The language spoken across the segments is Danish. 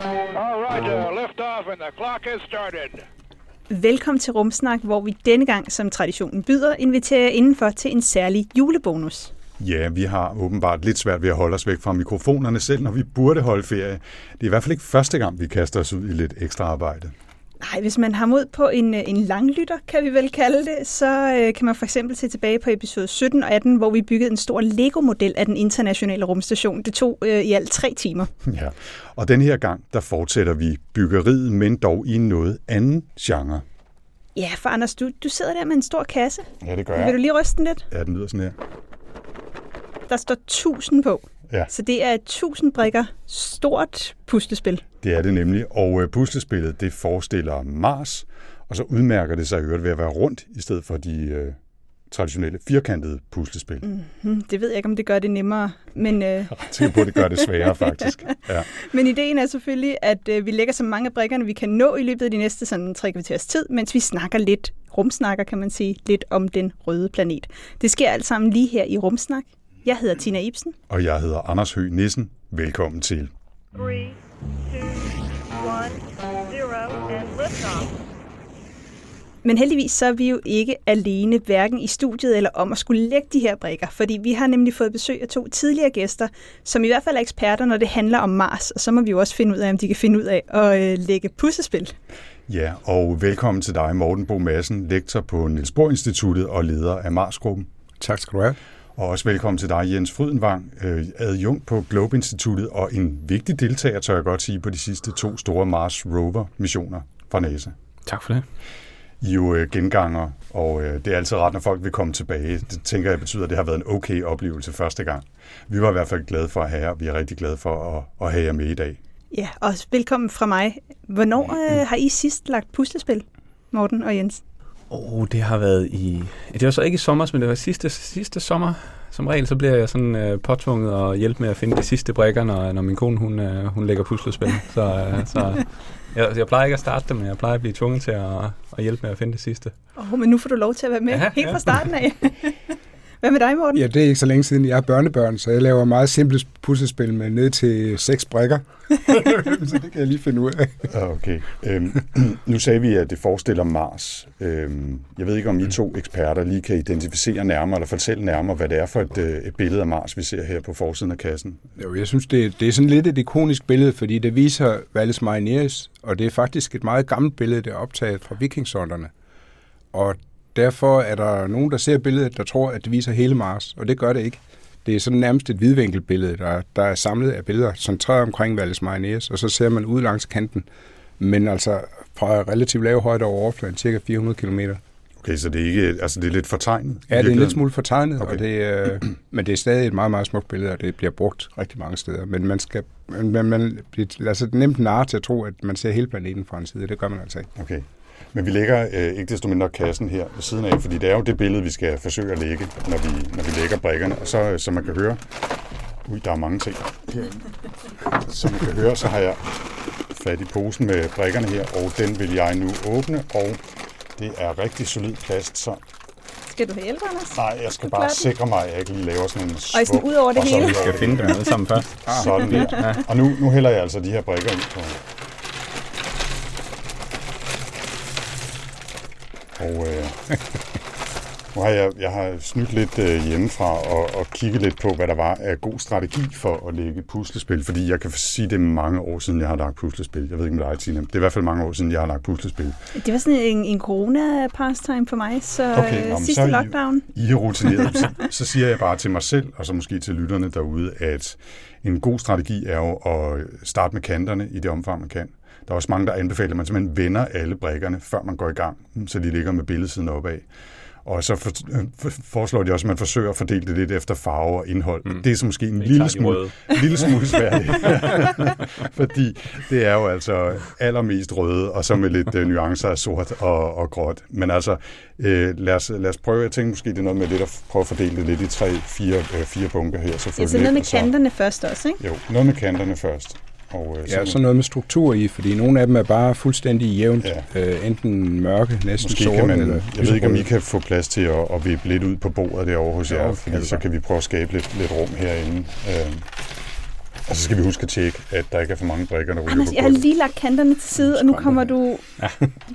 All right, uh, lift off and the clock has started. Velkommen til Rumsnak, hvor vi denne gang, som traditionen byder, inviterer jer indenfor til en særlig julebonus. Ja, vi har åbenbart lidt svært ved at holde os væk fra mikrofonerne selv, når vi burde holde ferie. Det er i hvert fald ikke første gang, vi kaster os ud i lidt ekstra arbejde. Nej, hvis man har mod på en, øh, en langlytter, kan vi vel kalde det, så øh, kan man for eksempel se tilbage på episode 17 og 18, hvor vi byggede en stor Lego-model af den internationale rumstation. Det tog øh, i alt tre timer. Ja, og den her gang, der fortsætter vi byggeriet, men dog i noget anden genre. Ja, for Anders, du, du sidder der med en stor kasse. Ja, det gør Vil du lige ryste den lidt? Ja, den lyder sådan her. Der står 1000 på. Ja. Så det er et 1000 brikker stort puslespil. Det er det nemlig, og øh, puslespillet det forestiller Mars, og så udmærker det sig i øvrigt ved at være rundt, i stedet for de øh, traditionelle firkantede puslespil. Mm. Hmm, det ved jeg ikke, om det gør det nemmere, men, øh, Jeg tænker på, at det gør det sværere faktisk. Ja. men ideen er selvfølgelig, at øh, vi lægger så mange af brikkerne, vi kan nå i løbet af de næste sådan, tre kvarters tid, mens vi snakker lidt, rumsnakker kan man sige, lidt om den røde planet. Det sker alt sammen lige her i Rumsnak. Jeg hedder Tina Ibsen. Og jeg hedder Anders Høgh Nissen. Velkommen til. Three, two, one, zero, and liftoff. Men heldigvis så er vi jo ikke alene, hverken i studiet eller om at skulle lægge de her brikker, fordi vi har nemlig fået besøg af to tidligere gæster, som i hvert fald er eksperter, når det handler om Mars, og så må vi jo også finde ud af, om de kan finde ud af at øh, lægge puslespil. Ja, og velkommen til dig, Morten Bo Madsen, lektor på Niels Bohr Instituttet og leder af Mars-gruppen. Tak skal du have. Og også velkommen til dig, Jens Frydenvang, øh, adjunkt på Globe Instituttet og en vigtig deltager, tør jeg godt sige, på de sidste to store Mars Rover-missioner fra NASA. Tak for det. I er jo øh, genganger, og øh, det er altid ret, når folk vil komme tilbage. Det tænker jeg betyder, at det har været en okay oplevelse første gang. Vi var i hvert fald glade for at have jer, og vi er rigtig glade for at, at have jer med i dag. Ja, og velkommen fra mig. Hvornår øh, har I sidst lagt puslespil, Morten og Jens? Oh, det har været i... Det var så ikke i sommer, men det var sidste, sidste sommer. Som regel, så bliver jeg sådan øh, påtvunget og hjælpe med at finde de sidste brækker, når, når min kone hun, øh, hun lægger puslespil. Så, øh, så jeg, jeg plejer ikke at starte det, men jeg plejer at blive tvunget til at, at hjælpe med at finde det sidste. Åh, oh, men nu får du lov til at være med Ja, helt ja. fra starten af. Hvad med dig, Morten? Ja, det er ikke så længe siden. Jeg er børnebørn, så jeg laver meget simple puslespil med ned til seks brikker. så det kan jeg lige finde ud af. Okay. Øhm, nu sagde vi, at det forestiller Mars. Øhm, jeg ved ikke, om I to eksperter lige kan identificere nærmere, eller fortælle nærmere, hvad det er for et, øh, et billede af Mars, vi ser her på forsiden af kassen. Jo, jeg synes, det, det er sådan lidt et ikonisk billede, fordi det viser Valles Marineris, og det er faktisk et meget gammelt billede, der er optaget fra vikingsonderne. Og derfor er der nogen, der ser billedet, der tror, at det viser hele Mars, og det gør det ikke. Det er sådan nærmest et hvidvinkelbillede, der, der er samlet af billeder, centreret omkring Valles Marineris, og så ser man ud langs kanten, men altså fra relativt lav højde over overfladen, cirka 400 km. Okay, så det er, ikke, altså det er lidt fortegnet? Ja, det er en lidt smule fortegnet, Okay. og det, øh, men det er stadig et meget, meget smukt billede, og det bliver brugt rigtig mange steder. Men man skal man, man bliver altså nemt narre til at tro, at man ser hele planeten fra en side. Det gør man altså ikke. Okay. Men vi lægger øh, ikke desto mindre kassen her ved siden af, fordi det er jo det billede, vi skal forsøge at lægge, når vi, når vi lægger brikkerne. Og så, øh, som man kan høre, ui, der er mange ting herinde. Som man kan høre, så har jeg fat i posen med brikkerne her, og den vil jeg nu åbne, og det er rigtig solid plast, så Skal du have hjælp, Anders? nej, jeg skal Du bare sikre mig, at jeg ikke lige laver sådan en Og sådan ud over det og så hele. Jeg det skal finde dem alle sammen først. Sådan der. Og nu, nu hælder jeg altså de her brikker i på. Og øh, nu har jeg, jeg har snydt lidt øh, hjemmefra og, og kigget lidt på, hvad der var af god strategi for at lægge puslespil. Fordi jeg kan sige, det er mange år siden, jeg har lagt puslespil. Jeg ved ikke med dig, Tina. Det er i hvert fald mange år siden, jeg har lagt puslespil. Det var sådan en, en corona-pastime for mig, så Okay, okay, nå, men så sidste er I- lockdown. I er rutineret. så, så siger jeg bare til mig selv, og så måske til lytterne derude, at en god strategi er jo at starte med kanterne i det omfang, man kan. Der er også mange, der anbefaler, at man simpelthen vender alle brikkerne, før man går i gang, så de ligger med billedsiden opad. Og så for, for, foreslår de også, at man forsøger at fordele det lidt efter farve og indhold. Mm. Det er så måske en lille smule, lille smule svært. Fordi det er jo altså allermest røde, og så med lidt øh, nuancer af sort og, og gråt. Men altså, øh, lad, os, lad os prøve. Jeg tænker måske, det er noget med lidt at prøve at fordele det lidt i tre, fire, øh, fire bunker her. Ja, Selvfølgelig. så noget med så- kanterne først også, ikke? Jo, noget med kanterne først. Og, øh, Ja, sådan noget med struktur i, fordi nogle af dem er bare fuldstændig jævnt. Ja. Øh, enten mørke, næsten Måske sorte, kan man, eller jeg ved ikke, om I kan få plads til at, at vippe lidt ud på bordet derovre hos Jo, jer, kan fordi vi så kan vi prøve at skabe lidt, lidt rum herinde. Øh, og så skal vi huske at tjekke, at der ikke er for mange brikker, der ryger Anders, på jeg har lige lagt kanterne til side, og nu kommer du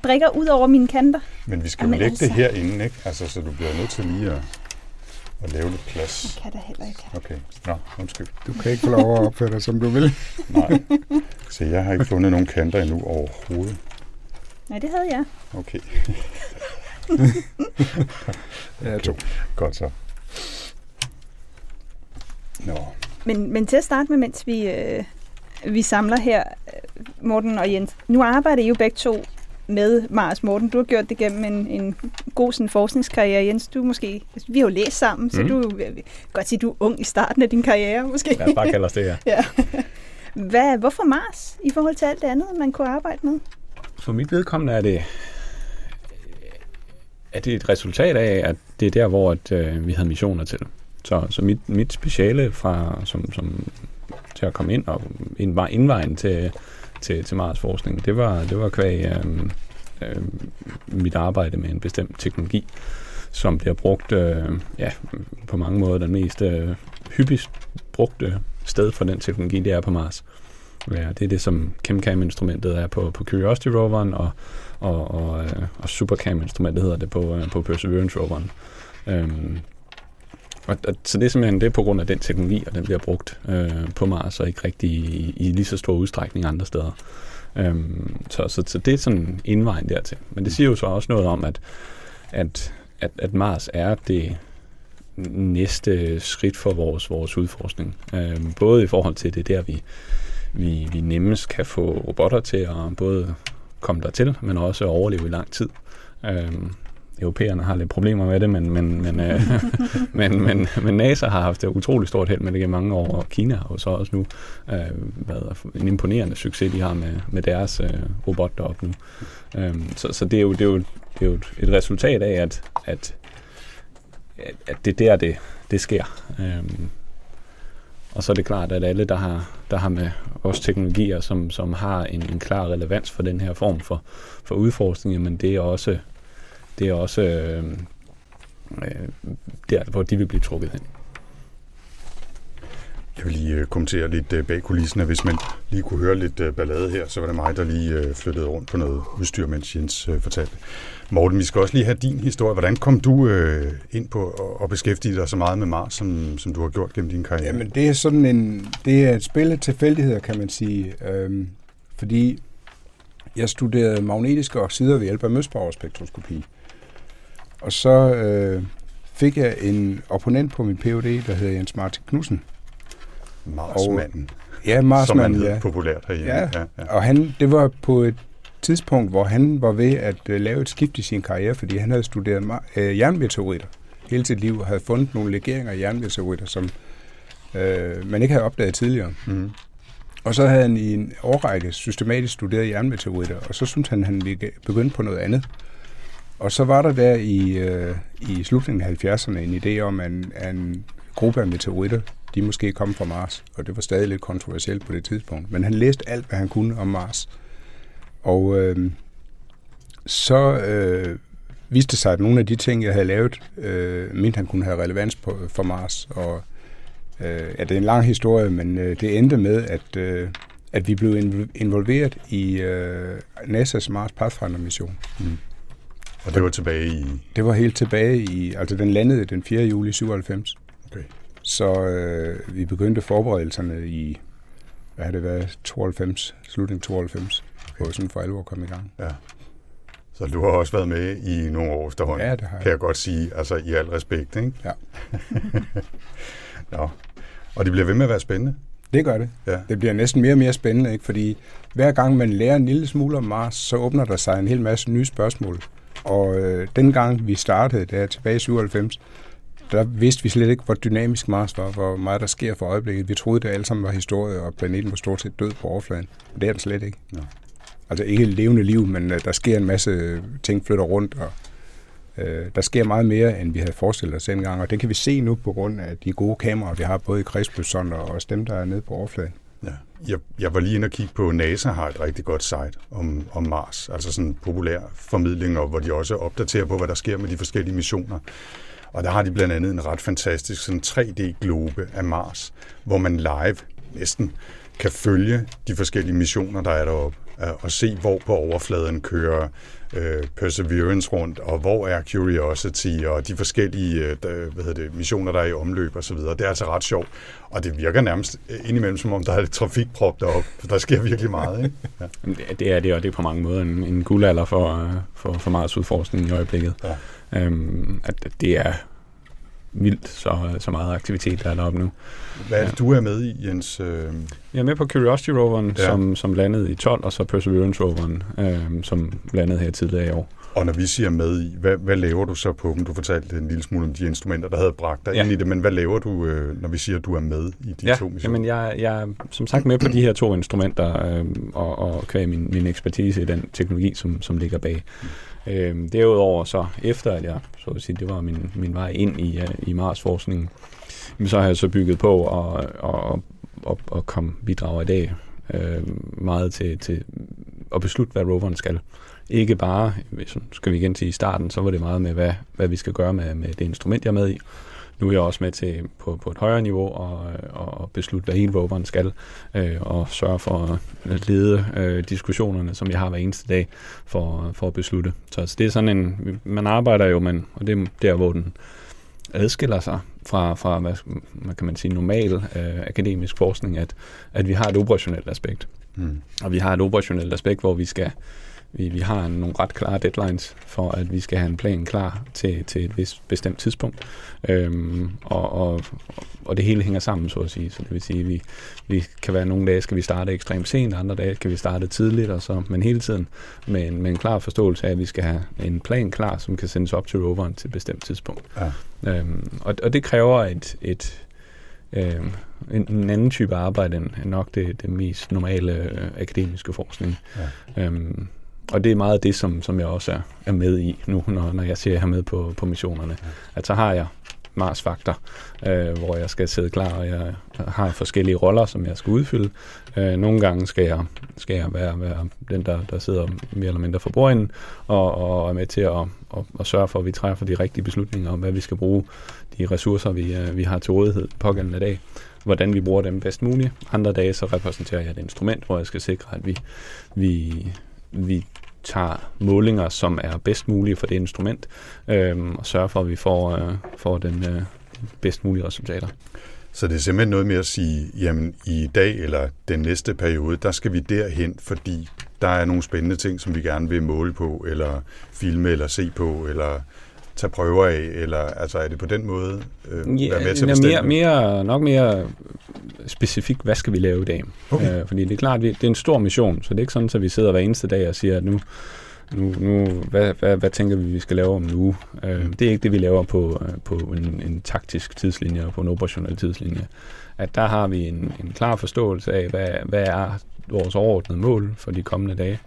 brikker ud over mine kanter. Men vi skal jo Jamen lægge det altså. herinde, ikke? Altså, så du bliver nødt til lige at, at lave lidt plads. Kan der heller ikke. Okay, nå, undskyld. Du kan ikke få lov at opføre dig, som du vil. Nej. Så jeg har ikke fundet nogen kanter endnu overhovedet. Nej, det havde jeg. Okay, Ja, to. godt så. Nå, Men, men til at starte med, mens vi, øh, vi samler her, Morten og Jens. Nu arbejder I jo begge to med Mars. Morten, du har gjort det gennem en, en god sådan, forskningskarriere. Jens, du måske... altså, Vi har jo læst sammen, så Mhm. du vil godt sige, du er ung i starten af din karriere, måske. Lad os bare kalde os det her. ja. Hvad, hvorfor Mars i forhold til alt det andet, man kunne arbejde med? For mit vedkommende er det, er det et resultat af, at det er der, hvor at, øh, vi havde missioner til. Så, så mit, mit speciale fra, som, som, til at komme ind og ind, var indvejen til, til, til Mars forskning, det var, det var kvæg øh, øh, mit arbejde med en bestemt teknologi, som bliver brugt øh, ja, på mange måder den mest øh, hyppigst brugte sted for den teknologi, det er på Mars. Ja, det er det, som ChemCam-instrumentet er på, på Curiosity-roveren, og, og, og, øh, og SuperCam-instrumentet hedder det på, øh, på Perseverance-roveren. Øhm, og, og, så det er simpelthen det er på grund af den teknologi, og den bliver brugt øh, på Mars, og ikke rigtig i, i lige så stor udstrækning andre steder. Øhm, så, så, så det er sådan indvejen dertil. Men det siger jo så også noget om, at, at, at, at Mars er det næste skridt for vores, vores udforskning. Øhm, både i forhold til det der, vi, vi, vi nemmest kan få robotter til at både komme dertil, men også overleve i lang tid. Øhm, europæerne har lidt problemer med det, men, men, men, øh, men, men, men NASA har haft et utroligt stort held med det gennem mange år, og Kina har jo så også nu øh, været en imponerende succes, de har med, med deres øh, robot deroppe nu. Øhm, så så det, er jo, det, er jo, det er jo et resultat af, at, at, at, det er der, det, det sker. Øhm, og så er det klart, at alle, der har, der har med vores teknologier, som, som har en, en klar relevans for den her form for, for udforskning, jamen det er også, det er også øh, øh, der, hvor de vil blive trukket hen. Jeg vil lige øh, kommentere lidt øh, bag kulissen, at hvis man lige kunne høre lidt ballade her, så var det mig, der lige flyttede rundt på noget udstyr, mens Jens fortalte. Morten, vi skal også lige have din historie. Hvordan kom du ind på at, beskæftige dig så meget med Mars, som, som du har gjort gennem din karriere? Jamen, det er sådan en, det er et spil af tilfældigheder, kan man sige. Øhm, fordi jeg studerede magnetiske oxider ved hjælp af møspowerspektroskopi. Og så øh, fik jeg en opponent på min PhD, der hedder Jens Martin Knudsen. Marsmanden, Ja, som han ja. populært herhjemme. Ja, og han, det var på et tidspunkt, hvor han var ved at uh, lave et skift i sin karriere, fordi han havde studeret uh, jernmeteoritter hele sit liv, og havde fundet nogle legeringer af jernmeteoritter, som uh, man ikke havde opdaget tidligere. Mm. Og så havde han i en årrække systematisk studeret jernmeteoritter, og så syntes han, han ville begynde på noget andet. Og så var der der i, øh, i slutningen af 70'erne en idé om, at en, en gruppe af meteoritter, de måske kom fra Mars, og det var stadig lidt kontroversielt på det tidspunkt. Men han læste alt, hvad han kunne om Mars. Og øh, så øh, viste det sig, at nogle af de ting, jeg havde lavet, øh, mente han kunne have relevans på, for Mars. Og øh, ja, det er en lang historie, men øh, det endte med, at, øh, at vi blev involveret i øh, NASA's Mars Pathfinder-mission. Mm. Og det var tilbage i... Det var helt tilbage i, altså den landede den 4. juli 97. Okay. Så øh, vi begyndte forberedelserne i, hvad har det været, 92, slutning 92, okay. hvor sådan for alvor kom i gang. Ja. Så du har også været med i nogle år efterhånden, Ja, det har jeg. kan jeg godt sige, altså i al respekt, ikke? Ja. Nå. Og det bliver ved med at være spændende. Det gør det. Ja. Det bliver næsten mere og mere spændende, ikke? fordi hver gang man lærer en lille smule om Mars, så åbner der sig en hel masse nye spørgsmål. Og øh, dengang vi startede der tilbage i 97, der vidste vi slet ikke, hvor dynamisk Mars var, hvor meget der sker for øjeblikket. Vi troede, det alt sammen var historie, og planeten var stort set død på overfladen. Men det er den slet ikke. Nå. Altså ikke levende liv, men øh, der sker en masse ting, flytter rundt, og øh, der sker meget mere, end vi havde forestillet os dengang. Og det kan vi se nu på grund af de gode kameraer, vi har både i kredsløbssonder og også dem, der er nede på overfladen. Ja. Jeg, jeg var lige inde og kigge på, NASA har et rigtig godt site om, om Mars, altså sådan populær formidling, og hvor de også opdaterer på, hvad der sker med de forskellige missioner. Og der har de blandt andet en ret fantastisk sådan 3D-globe af Mars, hvor man live næsten kan følge de forskellige missioner, der er deroppe, og se, hvor på overfladen kører øh, Perseverance rundt, og hvor er Curiosity, og de forskellige øh, hvad hedder det, missioner, der er i omløb osv. Det er altså ret sjovt, og det virker nærmest indimellem, som om der er lidt trafikprop deroppe, for der sker virkelig meget. Ikke? Ja. Det- Det er det, og det er på mange måder en, en guldalder for, øh, for, for Mars udforskning i øjeblikket. Ja. Øhm, at det er vildt, så, så meget aktivitet, der er deroppe nu. Hvad er det, du er med i, Jens? Øh, Jeg er med på Curiosity roveren, Ja. ja. som, som landede i 12, og så Perseverance roveren, øhm, som landede her tidligere i år. Og når vi siger med i, hvad, hvad laver du så på dem? Du fortalte en lille smule om de instrumenter, der havde bragt dig Ja. ind i det, men hvad laver du, øh, når vi siger, at du er med i de ja, to missioner? jamen jeg, jeg er som sagt med på de her to instrumenter, øhm, og, og kvæg min, min ekspertise i den teknologi, som, som ligger bag. Øhm, derudover så, efter at jeg, så at sige, det var min, min vej ind i, uh, i Mars-forskningen, så har jeg så bygget på og, og, og, og komme bidrager i dag øh, meget til, til at beslutte, hvad roveren skal. Ikke bare, hvis skal vi igen til i starten, så var det meget med, hvad, hvad vi skal gøre med, med det instrument, jeg er med i. Nu er jeg også med til på, på et højere niveau og, og beslutte, hvad hele roveren skal, øh, og sørge for at lede øh, diskussionerne, som jeg har hver eneste dag, for, for at beslutte. Så altså, det er sådan en, man arbejder jo, men, og det er der, hvor den adskiller sig fra, fra hvad, hvad kan man sige, normal øh, akademisk forskning, at, at vi har et operationelt aspekt. Mm. Og vi har et operationelt aspekt, hvor vi skal vi, vi har nogle ret klare deadlines for, at vi skal have en plan klar til, til et vist bestemt tidspunkt. Øhm, og, og, og det hele hænger sammen, så at sige. Så det vil sige, vi, vi kan være nogle dage, skal vi starte ekstremt sent, andre dage kan vi starte tidligt, og så, men hele tiden med en, med en klar forståelse af, at vi skal have en plan klar, som kan sendes op til roveren til et bestemt tidspunkt. Ja. Øhm, og, og det kræver et, et øh, en, en anden type arbejde end, end nok det, det mest normale øh, akademiske forskning. Ja. Øhm, og det er meget det, som, som jeg også er, er med i nu, når, når jeg ser her med på, på missionerne. At så har jeg Mars-faktor, øh, hvor jeg skal sidde klar, og jeg har forskellige roller, som jeg skal udfylde. Øh, nogle gange skal jeg, skal jeg være, være den, der, der sidder mere eller mindre for bordenden, og, og er med til at, at, at sørge for, at vi træffer de rigtige beslutninger om, hvad vi skal bruge de ressourcer, vi, øh, vi har til rådighed pågældende dag hvordan vi bruger dem bedst muligt. Andre dage så repræsenterer jeg et instrument, hvor jeg skal sikre, at vi, vi, vi tager målinger, som er bedst mulige for det instrument, øh, og sørger for, at vi får, øh, får den øh, bedst mulige resultater. Så det er simpelthen noget med at sige, jamen i dag eller den næste periode, der skal vi derhen, fordi der er nogle spændende ting, som vi gerne vil måle på, eller filme, eller se på, eller tage prøver af, eller altså er det på den måde øh, være med til at ja, bestemme? mere, mere, nok mere specifikt, hvad skal vi lave i dag? Okay. Øh, fordi det er klart, det er en stor mission, så det er ikke sådan, at vi sidder hver eneste dag og siger, at nu, nu, nu hvad, hvad, hvad tænker vi, vi skal lave om uge? Øh, det er ikke det, vi laver på, øh, på en, en taktisk tidslinje og på en operationel tidslinje. At der har vi en, en klar forståelse af, hvad, hvad er vores overordnede mål for de kommende dage.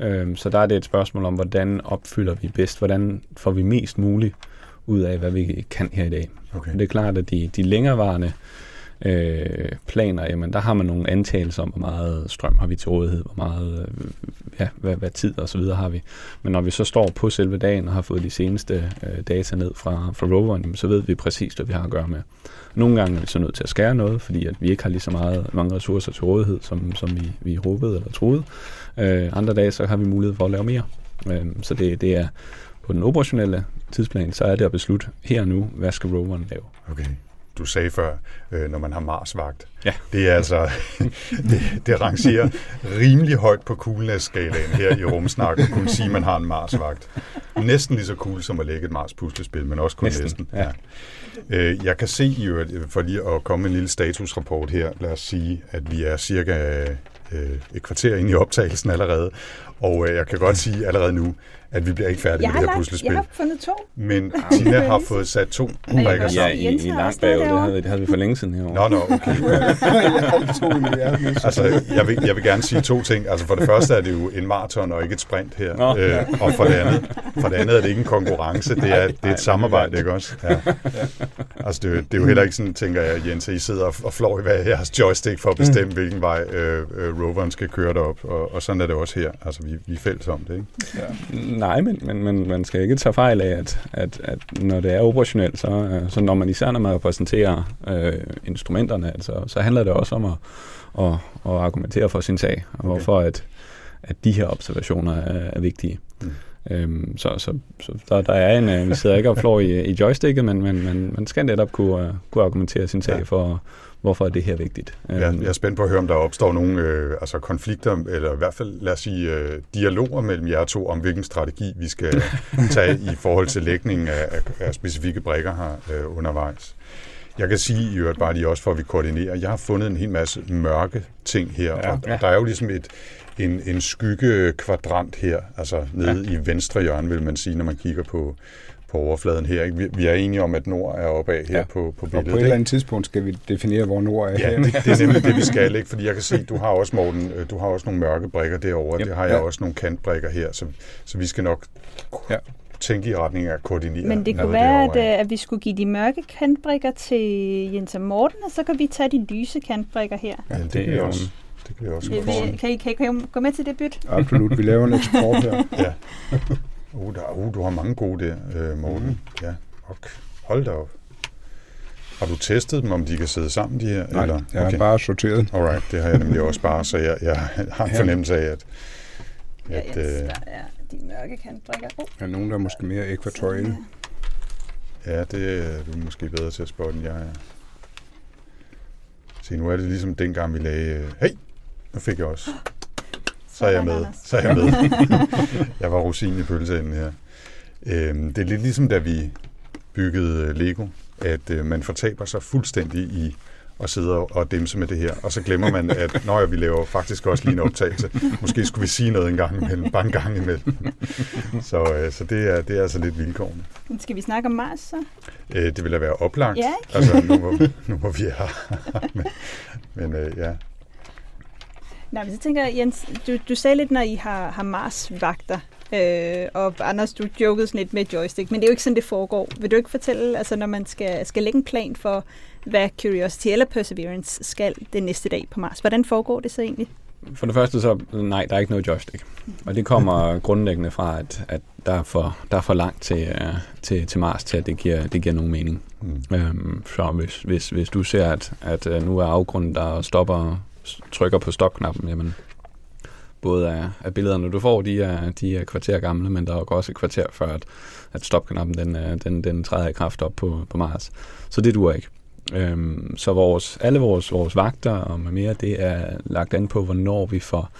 Øhm, så der er det et spørgsmål om, hvordan opfylder vi bedst, hvordan får vi mest muligt ud af, hvad vi kan her i dag. Okay. Det er klart, at de, de længerevarende øh, planer, jamen der har man nogle antagelser om, hvor meget strøm har vi til rådighed, hvor meget, øh, ja, hvad, hvad tid og så videre har vi. Men når vi så står på selve dagen og har fået de seneste øh, data ned fra, fra roveren, jamen, så ved vi præcis, hvad vi har at gøre med. Nogle gange er vi så nødt til at skære noget, fordi at vi ikke har lige så meget, mange ressourcer til rådighed, som, som vi, vi håbede eller troede. Øh, andre dage, så har vi mulighed for at lave mere. Øh, så det, det er på den operationelle tidsplan, så er det at beslutte her og nu, hvad skal roveren lave. Okay. Du sagde før, øh, når man har Mars-vagt. Ja. Det er altså, det, det rangerer rimelig højt på coolness-skalaen her i rumsnak, at kunne sige, at man har en Mars-vagt. Næsten lige så cool som at lægge et Mars-puslespil, men også kun næsten. Næsten. Ja. Øh, Jeg kan se i øvrigt, for lige at komme med en lille statusrapport her, lad os sige, at vi er cirka øh, et kvarter ind i optagelsen allerede, Og øh, jeg kan godt sige allerede nu, at vi bliver ikke færdige Jeg med det her puslespil. jeg har fundet to. Men Tina har fået sat to brikker kan Ja, sammen. i, i langt bagud, det havde, det havde vi for længe siden herovre. Nå, nå, okay. Altså, jeg vil, jeg vil gerne sige to ting. Altså, for det første er det jo en maraton og ikke et sprint her. Nå. Øh, og for det, andet, for det andet er det ikke en konkurrence, det er, det er et samarbejde, ikke også? Ja. Altså, det, er jo- det er jo heller ikke sådan, tænker jeg, Jens, at I sidder og, og flår i hver jeres joystick for at bestemme, hvilken vej øh, øh, roveren skal køre derop. Og, og sådan er det også her. Altså, vi, vi er fælles om det, ikke? Nej, men, men, men man skal ikke tage fejl af, at, at, at når det er operationelt, så, øh, så når man især når man repræsenterer øh, instrumenterne, altså, så handler det også om at, at, at argumentere for sin sag, og Okay. hvorfor at, at de her observationer er, er vigtige. Mm. Øhm, så så, så der, der er en, øh, vi sidder ikke og flår i, i joysticket, men, men, men man skal netop kunne, øh, kunne argumentere sin sag Ja. for, hvorfor er det her vigtigt. Jeg, jeg er spændt på at høre, om der opstår nogle øh, altså konflikter, eller i hvert fald, lad os sige, øh, dialoger mellem jer to, om hvilken strategi vi skal tage i forhold til lægningen af, af, af specifikke brækker her øh, undervejs. Jeg kan sige i øvrigt bare lige også, for at vi koordinerer, jeg har fundet en hel masse mørke ting her, ja, og, og der er jo ligesom et, en, en skyggekvadrant her, altså nede ja. i venstre hjørne, vil man sige, når man kigger på, på overfladen her. Ikke? Vi, vi er enige om, at nord er oppe af her Ja. på, på Og billedet. på et eller andet tidspunkt skal vi definere, hvor nord er Ja, her. det, det er nemlig det, vi skal, ikke? Fordi jeg kan se, du har også, Morten, øh, du har også nogle mørke brikker derovre, Yep. det har jeg Ja. også nogle kantbrikker her, så, så vi skal nok Ja. tænke i retning af at koordinere Men det kunne være, at, derovre, øh, at vi skulle give de mørke kantbrikker til Jens og Morten, og så kan vi tage de lyse kantbrikker her. Ja, det, det kan er også. Det kan vi også. Vi, kan, I, kan, I, kan I gå med til det byt? Absolut, vi laver en eksport her. Ja. Uh, der, uh, du har mange gode der, øh, Morten. Mhm. Ja, okay. Hold da op. Har du testet dem, om de kan sidde sammen, de her? Nej, eller? jeg har bare sorteret. Alright, det har jeg nemlig også bare, så jeg, jeg har en Ja. fornemmelse af, at, Ja, at Jens, øh, der er de mørke kantbrikker. Oh, Der er nogen, der er måske mere ekvatorielle. Ja, det er du måske bedre til at spotte, end jeg er. Se, nu er det ligesom dengang, vi lagde... øh, Hey! Nu fik jeg også. Så er jeg med. Så er jeg med. jeg var rosin i pølseenden her. Øhm, det er lidt ligesom, da vi byggede øh, Lego, at øh, man fortaber sig fuldstændig i at sidde og og dimse med det her, og så glemmer man, at når vi laver faktisk også lige en optagelse. Måske skulle vi sige noget en gang imellem, bare en gang imellem. så øh, så det, er, det er altså lidt vilkårene. Skal vi snakke om Mars så? Øh, det ville da være oplagt. Ja, Altså, nu hvor, nu hvor vi er her. men men øh, ja. Nej, men så tænker jeg, Jens, du, du sagde lidt, når I har, har Mars-vagter, øh, og Anders, du jokede sådan lidt med joystick, men det er jo ikke sådan, det foregår. Vil du ikke fortælle, altså når man skal, skal lægge en plan for, hvad Curiosity eller Perseverance skal den næste dag på Mars, hvordan foregår det så egentlig? For det første så, nej, der er ikke noget joystick. Og det kommer grundlæggende fra, at, at der, er for, der er for langt til, uh, til, til Mars, til at det giver, det giver nogen mening. Mm. Øhm, så hvis, hvis, hvis du ser, at, at øh, nu er afgrunden, der stopper, trykker på stopknappen, jamen, både af, af billederne, du får, de er, de er kvarter gamle, men der er også et kvarter før, at, at stopknappen den, øh, den, den træder i kraft op på, på Mars. Så det duer ikke. Øhm, så vores, alle vores, vores vagter og med mere, det er lagt an på, hvornår vi får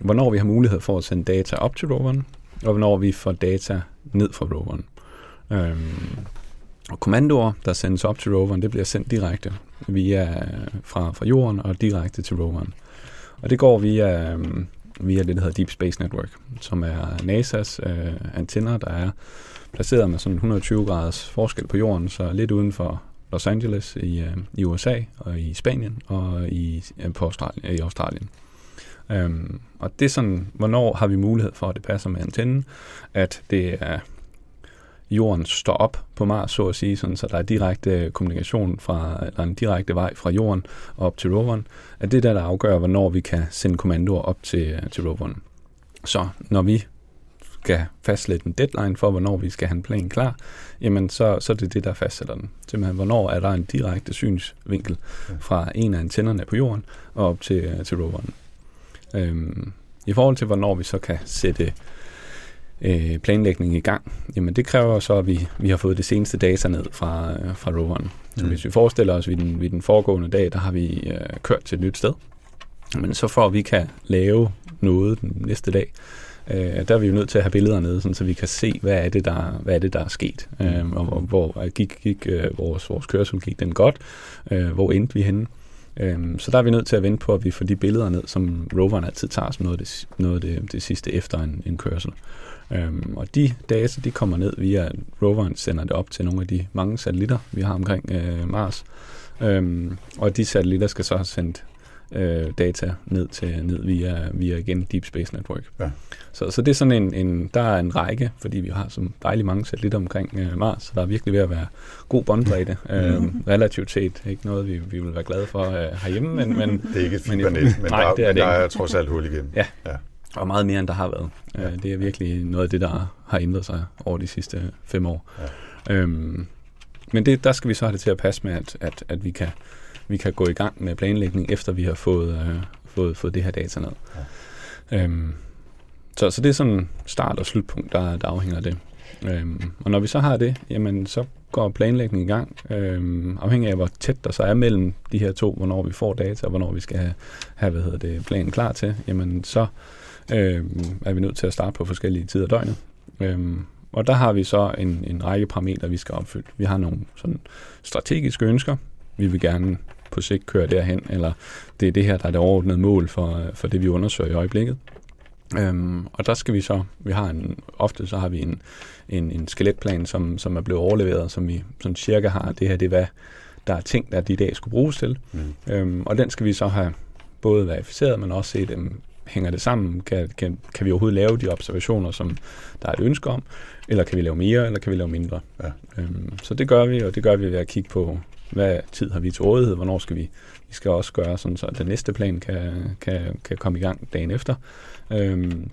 hvornår vi har mulighed for at sende data op til roveren, og hvornår vi får data ned fra roveren. Øhm, og kommandoer, der sendes op til roveren, det bliver sendt direkte via, fra, fra jorden og direkte til roveren. Og det går via, øhm, via det, der hedder Deep Space Network, som er NASA's øh, antenner, der er placeret med sådan 120 graders forskel på jorden, så lidt uden for Los Angeles i, øh, i USA og i Spanien og i, øh, på Australien, i Australien. Øhm, og det er sådan, hvornår har vi mulighed for, at det passer med antennen, at det er jorden står op på Mars, så at sige, sådan, så der er direkte kommunikation fra, eller en direkte vej fra jorden op til roveren, at det er der, der afgør, hvornår vi kan sende kommandoer op til, til roveren. Så når vi skal fastlægge en deadline for, hvornår vi skal have en plan klar, jamen så, så er det det, der fastsætter den. Simpelthen, hvornår er der en direkte synsvinkel fra en af antennerne på jorden og op til, til roveren. Øhm, I forhold til, hvornår vi så kan sætte øh, planlægning i gang, jamen det kræver så, at vi, vi har fået det seneste data ned fra, øh, fra roveren. Så Mm. hvis vi forestiller os, at ved den, ved den foregående dag, der har vi øh, kørt til et nyt sted, men så for at vi kan lave noget den næste dag, øh, der er vi jo nødt til at have billeder nede, sådan, så vi kan se, hvad er det, der, hvad er, det, der er sket, øh, og hvor, hvor gik, gik øh, vores, vores kørsel, gik den godt, øh, hvor endte vi henne, Øhm, så der er vi nødt til at vente på, at vi får de billeder ned, som roveren altid tager som noget af det, noget af det, det sidste efter en, en kørsel. Øhm, og de data, de kommer ned via, at roveren sender det op til nogle af de mange satellitter, vi har omkring øh, Mars. Øhm, og de satellitter skal så have sendt øh, data ned til ned via, via igen Deep Space Network. Ja. Så, så det er sådan en, en, der er en række, fordi vi har så dejligt mange satellitter omkring øh, Mars, så der er virkelig ved at være god båndbredde, øh, relativt set. Ikke noget, vi, vi vil være glade for øh, herhjemme, men, men Det er ikke et Men- fibernet, men, nej, der, det er men det der er trods alt hul igennem. Ja. ja. og meget mere, end der har været. Ja. Det er virkelig noget af det, der har ændret sig over de sidste fem år. Ja. Øhm, men det, der skal vi så have det til at passe med, at, at, at vi, kan, vi kan gå i gang med planlægning, efter vi har fået, øh, fået, fået det her data ned. Ja. Øhm, så, så det er sådan start- og slutpunkt, der, der afhænger af det. Øhm, og når vi så har det, jamen så går planlægningen i gang, øhm, afhængig af hvor tæt der så er mellem de her to, hvornår vi får data, og hvornår vi skal have, have hvad hedder det, planen klar til, jamen så øhm, er vi nødt til at starte på forskellige tider af døgnet. Øhm, og der har vi så en, en række parametre, vi skal opfylde. Vi har nogle sådan strategiske ønsker. Vi vil gerne på sigt køre derhen, eller det er det her, der er det overordnede mål for, for det, vi undersøger i øjeblikket. Øhm, og der skal vi så, vi har en, ofte så har vi en, en, en skeletplan, som, som er blevet overleveret, som vi sådan cirka har, det her, det er hvad der er ting, der de i dag skulle bruges til. Mm. Øhm, og den skal vi så have både verificeret, men også set, um, hænger det sammen? Kan, kan, kan vi overhovedet lave de observationer, som der er et ønske om? Eller kan vi lave mere, eller kan vi lave mindre? Ja. Øhm, så det gør vi, og det gør vi ved at kigge på, hvad tid har vi til rådighed, hvornår skal vi vi skal også gøre sådan, så den næste plan kan, kan, kan komme i gang dagen efter. Øhm,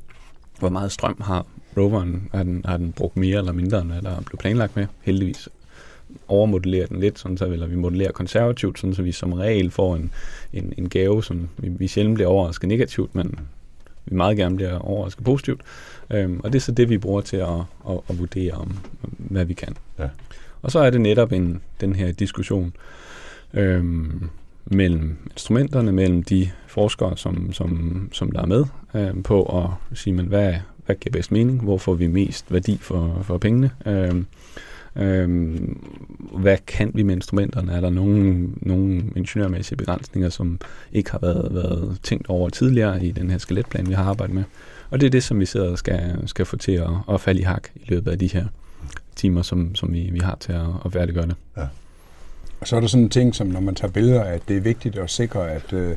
hvor meget strøm har roveren? Har den, har den brugt mere eller mindre, end hvad der blev planlagt med? Heldigvis overmodellere den lidt, sådan så, eller vi modellerer konservativt, sådan så vi som regel får en, en, en gave, som vi, vi sjældent bliver overrasket negativt, men vi meget gerne bliver overrasket positivt. Øhm, og det er så det, vi bruger til at, at, at vurdere, om, hvad vi kan. Ja. Og så er det netop en, den her diskussion øhm, mellem instrumenterne, mellem de forskere, som, som, som der er med øhm, på at sige, men hvad, hvad giver bedst mening? Hvor får vi mest værdi for, for pengene? Øhm, øhm, hvad kan vi med instrumenterne? Er der nogle, nogle ingeniørmæssige begrænsninger, som ikke har været, været tænkt over tidligere i den her skeletplan, vi har arbejdet med? Og det er det, som vi sidder og skal, skal få til at, at falde i hak i løbet af de her timer, som, som vi, vi har til at, at færdiggøre det. Og så er der sådan en ting, som når man tager billeder, at det er vigtigt at sikre, at, øh,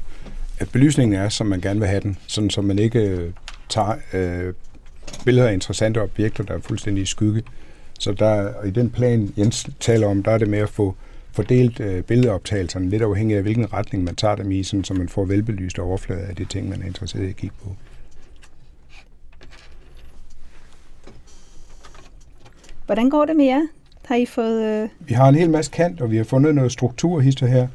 at belysningen er, som man gerne vil have den, sådan så man ikke øh, tager øh, billeder af interessante objekter, der er fuldstændig i skygge. Så der, i den plan, Jens taler om, der er det med at få fordelt øh, billedoptagelserne, lidt afhængig af, hvilken retning man tager dem i, sådan, så man får velbelyst overflade af de ting, man er interesseret i at kigge på. Hvordan går det med jer? Har I fået... Øh... Vi har en hel masse kant, og vi har fundet noget strukturhister her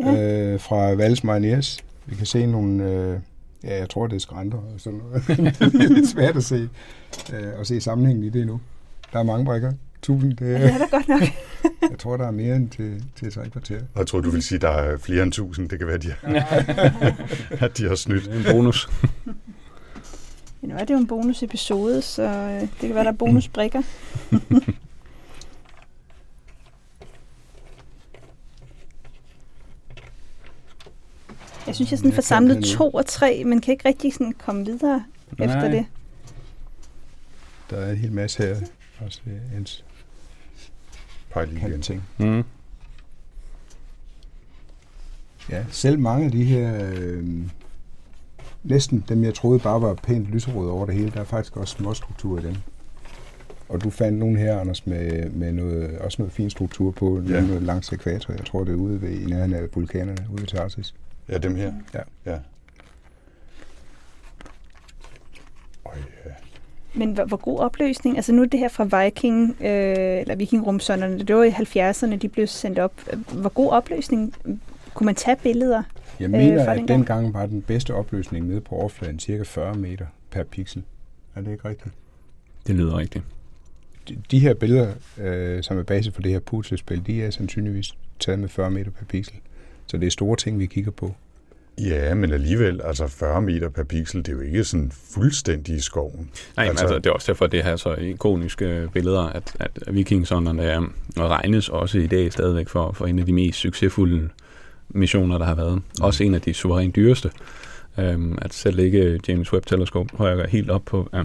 Ja. øh, fra Valles Mariniers. Vi kan se nogle, øh, ja, jeg tror, det er skrænter og sådan noget. det er lidt svært at se, øh, at se sammenhængen i det nu. Der er mange brækker. Tusind. Det, Ja, det er da godt nok. jeg tror, der er mere end til, til tre kvarter. Og jeg tror, du vil sige, at der er flere end tusind. Det kan være, de har, at de har snydt. Det er en bonus. Ja, nu er det jo en bonusepisode, så øh, det kan være, der er bonusbrikker. Jeg synes, jeg sådan får samlet to og tre, men kan ikke rigtig sådan komme videre Nej. efter det. Der er en hel masse her. Også øh, en kant ting. Mm. Ja, selv mange af de her, øh, næsten dem jeg troede bare var pænt lyserøde over det hele, der er faktisk også små struktur i dem. Og du fandt nogle her, Anders, med, med noget, også noget fin struktur på, Ja. noget langs ekvator. Jeg tror, det er ude ved, i nærheden af vulkanerne, ude ved Tarsis. Ja, dem her. Ja. ja. Øj, ja. Men hvor, hvor god opløsning? Altså nu er det her fra Viking, øh, eller Vikingrumsonderne, det var i 70'erne, de blev sendt op. Hvor god opløsning? Kunne man tage billeder? Jeg Øh, mener, fra at dengang? dengang var den bedste opløsning nede på overfladen cirka 40 meter per pixel. Er det ikke rigtigt? Det lyder rigtigt. De, her billeder, øh, som er base for det her puslespil, de er sandsynligvis taget med 40 meter per pixel. Så det er store ting, vi kigger på. Ja, men alligevel, altså 40 meter per pixel, det er jo ikke sådan fuldstændig i skoven. Nej, altså, Altså- altså, det er også derfor, det her så ikoniske billeder, at, at vikingsonderne er, og regnes også i dag stadigvæk for, for en af de mest succesfulde missioner, der har været. Også en af de suverænt dyreste. Øhm, at selv ikke James Webb Telescope hører helt op på, ja,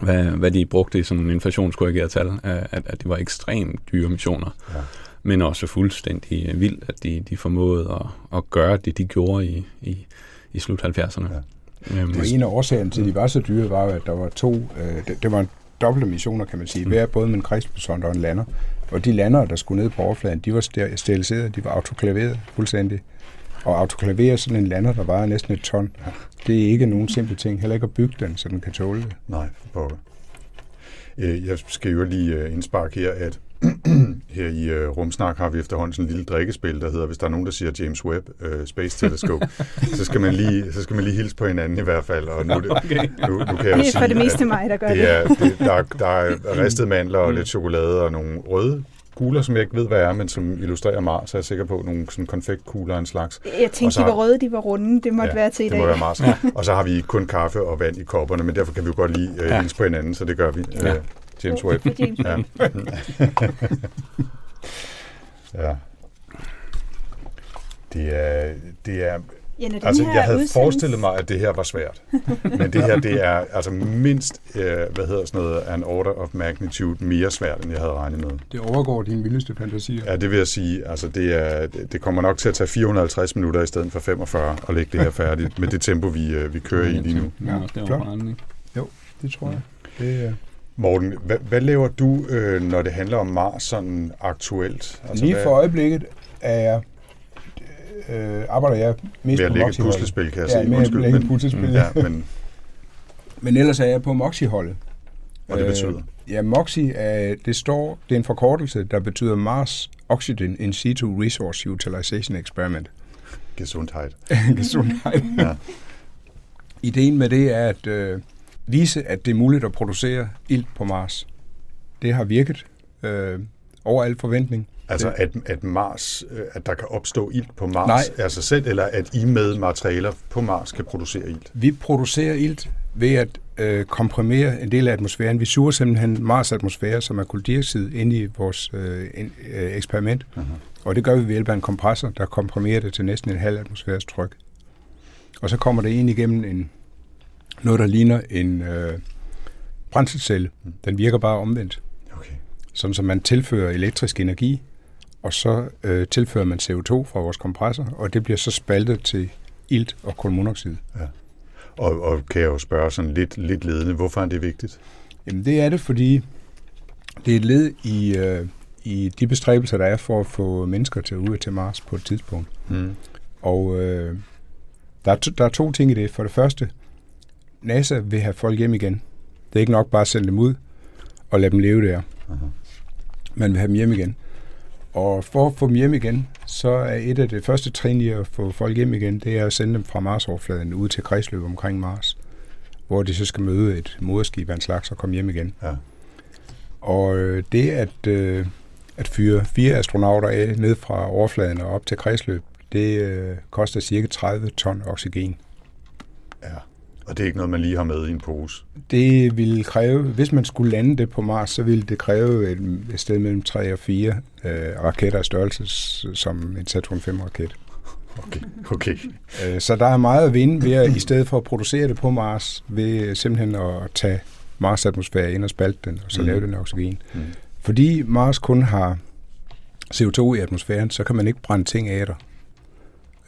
hvad, hvad de brugte i sådan en inflationskorrigeret tal, at, at det var ekstremt dyre missioner. Ja. Men også fuldstændig øh, vildt, at de, de formåede at, at gøre det, de gjorde i, i, i slut 70'erne. Ja. Øhm, Og en af årsagerne til, at de var så dyre, var at der var to, øh, det, det var en dobbelte missioner, kan man sige. Hver både med en krigsbesond og en lander. Og de lander, der skulle ned på overfladen, de var ster- steriliseret, de var autoklaveret fuldstændig. Og autoklavere sådan en lander, der vejer næsten et ton, det er ikke nogen simple ting. Heller ikke at bygge den, så den kan tåle det. Nej, for pokker. Øh, Jeg skal jo lige øh, indsparke her, at her i øh, Rumsnak har vi efterhånden sådan en lille drikkespil, der hedder, hvis der er nogen, der siger James Webb øh, Space Telescope, så, skal man lige, så skal man lige hilse på hinanden i hvert fald. Og nu, er det, Okay. nu, nu kan jeg Det er sige, for det meste mig, der gør det det. er, det, der, er, der er ristede mandler og lidt chokolade og nogle røde kugler, som jeg ikke ved, hvad er, men som illustrerer Mars, så er jeg sikker på nogle sådan konfektkugler af en slags. Jeg tænkte, så- de var røde, de var runde. Det måtte være til i det dag. må være Mars. Ja. Og så har vi kun kaffe og vand i kopperne, men derfor kan vi jo godt lide øh, Ja. på hinanden, så det gør vi. Ja. Øh, James Webb. Ja. ja. Det er, det er, Ja, når den altså her jeg havde udsendes- forestillet mig, at det her var svært. Men det her, det er altså mindst, øh, hvad hedder sådan noget, an order of magnitude mere svært, end jeg havde regnet med. Det overgår dine vildeste fantasier. Ja, det vil jeg sige. Altså, det, er, det kommer nok til at tage 450 minutter i stedet for 45 og lægge det her færdigt med det tempo, vi, øh, vi kører i lige nu. Ja, det var flot. ikke? Det tror jeg. Det er... Morten, hvad, hvad laver du, øh, når det handler om Mars sådan aktuelt? Altså, Lige hvad, for øjeblikket er jeg, øh, arbejder jeg mest ved at på lægge et Moxie-holdet. puslespil, kan jeg Ja, se. med at et puslespil, mm, ja. men Men ellers er jeg på Moxie-holdet. Og det betyder? ja, Moxie er, det står, det er en forkortelse, der betyder Mars Oxygen In Situ Resource Utilization Experiment. gesundheit. Gesundheit. Ja. Ideen med det er at øh, vise, at det er muligt at producere ilt på Mars. Det har virket øh, over al forventning. Altså, at, at Mars, øh, at der kan opstå ilt på Mars Nej. af sig selv, eller at I med materialer på Mars kan producere ilt? Vi producerer ilt ved at øh, komprimere en del af atmosfæren. Vi suger simpelthen Mars atmosfære, som er koldioxid, ind i vores øh, in, øh, eksperiment. Mhm. Og det gør vi ved hjælp af en kompressor, der komprimerer det til næsten en halv atmosfæres tryk. Og så kommer det ind igennem en, noget, der ligner en øh, brændselscelle. Den virker bare omvendt. Okay. Sådan som man tilfører elektrisk energi, og så øh, tilfører man CO2 fra vores kompressor, og det bliver så spaltet til ilt og kulmonoxid. Og, og kan jeg jo spørge sådan lidt, lidt ledende, hvorfor er det vigtigt? Jamen det er det, fordi det er et led i, øh, i de bestræbelser, der er for at få mennesker til ud til Mars på et tidspunkt. Mm. Og øh, der, er to, der er to ting i det. For det første, NASA vil have folk hjem igen. Det er ikke nok bare at sende dem ud og lade dem leve der. Aha. Man vil have dem hjem igen. Og for at få dem hjem igen, så er et af det første trin i at få folk hjem igen, det er at sende dem fra Mars-overfladen ud til kredsløb omkring Mars, hvor de så skal møde et moderskib af en slags og komme hjem igen. Ja. Og øh, det at, øh, at fyre fire astronauter af ned fra overfladen og op til kredsløb, det øh, koster cirka 30 ton oxygen. ja. Og det er ikke noget, man lige har med i en pose. Det ville kræve, hvis man skulle lande det på Mars, så ville det kræve et, et sted mellem 3 og 4 øh, raketter af størrelse som en Saturn 5-raket. Okay. okay. Øh, så der er meget at vinde ved at, i stedet for at producere det på Mars, ved simpelthen at tage Mars atmosfære ind og spalte den, og så Mm. lave den oxygen. Mm. Fordi Mars kun har CO2 i atmosfæren, så kan man ikke brænde ting af der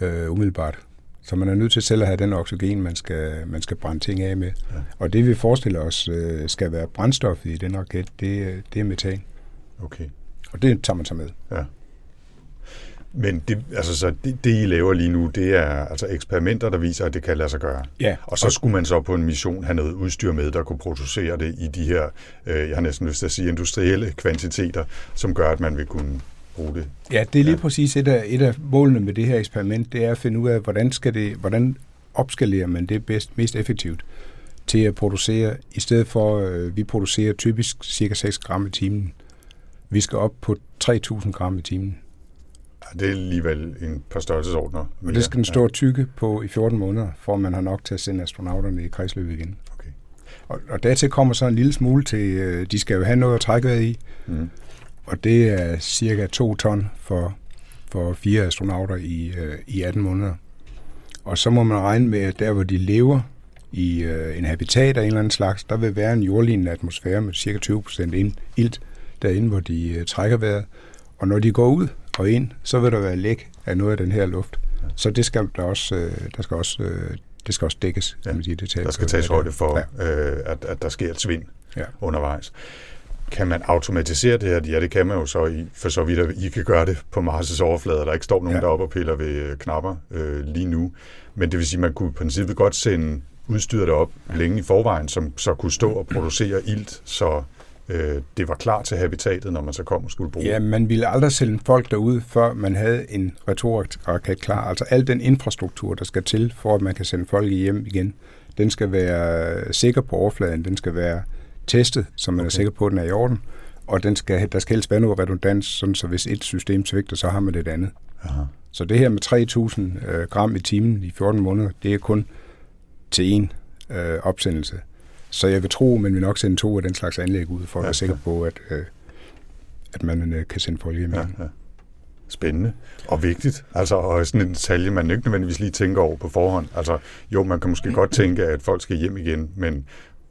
øh, umiddelbart. Så man er nødt til selv at have den oxygen, man skal, man skal brænde ting af med. Ja. Ja. Og det vi forestiller os øh, skal være brændstoffet i den raket, det, det er metan. Okay. Og det tager man så med. Men det, altså, så det, det, I laver lige nu, det er altså eksperimenter, der viser, at det kan lade sig gøre. Ja, Og så skulle man så på en mission have noget udstyr med, der kunne producere det i de her, øh, jeg har næsten lyst til at sige, industrielle kvantiteter, som gør, at man vil kunne det. Ja, det er lige Ja. ja. præcis et af, et af målene med det her eksperiment, det er at finde ud af, hvordan, skal det, hvordan opskalerer man det bedst, mest effektivt til at producere, i stedet for, øh, vi producerer typisk cirka 6 gram i timen. Vi skal op på 3.000 gram i timen. Ja, det er alligevel en par størrelsesordner. Og mere. det skal den stå og tykke på i 14 måneder, for at man har nok til at sende astronauterne i kredsløbet igen. Okay. Og, og dertil kommer så en lille smule til, øh, de skal jo have noget at trække vejret i, Ja. Mm. Og det er cirka 2 ton for, for fire astronauter i, øh, i 18 måneder. Og så må man regne med, at der hvor de lever i øh, en habitat af en eller anden slags, der vil være en jordlignende atmosfære med cirka 20% ind, ilt derinde, hvor de øh, trækker vejret. Og når de går ud og ind, så vil der være læk af noget af den her luft. Så det skal der også, øh, der skal også, øh, det skal også dækkes, Ja, kan man sige. Det Der skal tages højde for, Ja. øh, at, at der sker et svind Ja. undervejs. Kan man automatisere det her? Ja, det kan man jo så, i, for så vidt at I kan gøre det på Mars' overflade, og der ikke står nogen ja. Ja. deroppe og piller ved øh, knapper øh, lige nu. Men det vil sige, at man kunne i princippet godt sende udstyret op længe i forvejen, som så kunne stå og producere ilt, så øh, det var klar til habitatet, når man så kom og skulle bruge Ja, man ville aldrig sende folk derud, før man havde en returraket klar. Altså al den infrastruktur, der skal til, for at man kan sende folk hjem igen, den skal være sikker på overfladen, den skal være testet, så man okay. er sikker på, at den er i orden, og den skal, der skal helst være noget redundans, sådan så hvis et system svigter, så har man det andet. Aha. Så det her med 3.000 øh, gram i timen i 14 måneder, det er kun til én øh, opsendelse. Så jeg vil tro, men vi nok sende to af den slags anlæg ud, for at Ja, være sikker ja. på, at, øh, at man øh, kan sende folk hjem Ja, ja. Spændende og vigtigt. Altså, og sådan en detalje, man ikke nødvendigvis lige tænker over på forhånd. Altså, jo, man kan måske godt tænke, at folk skal hjem igen, men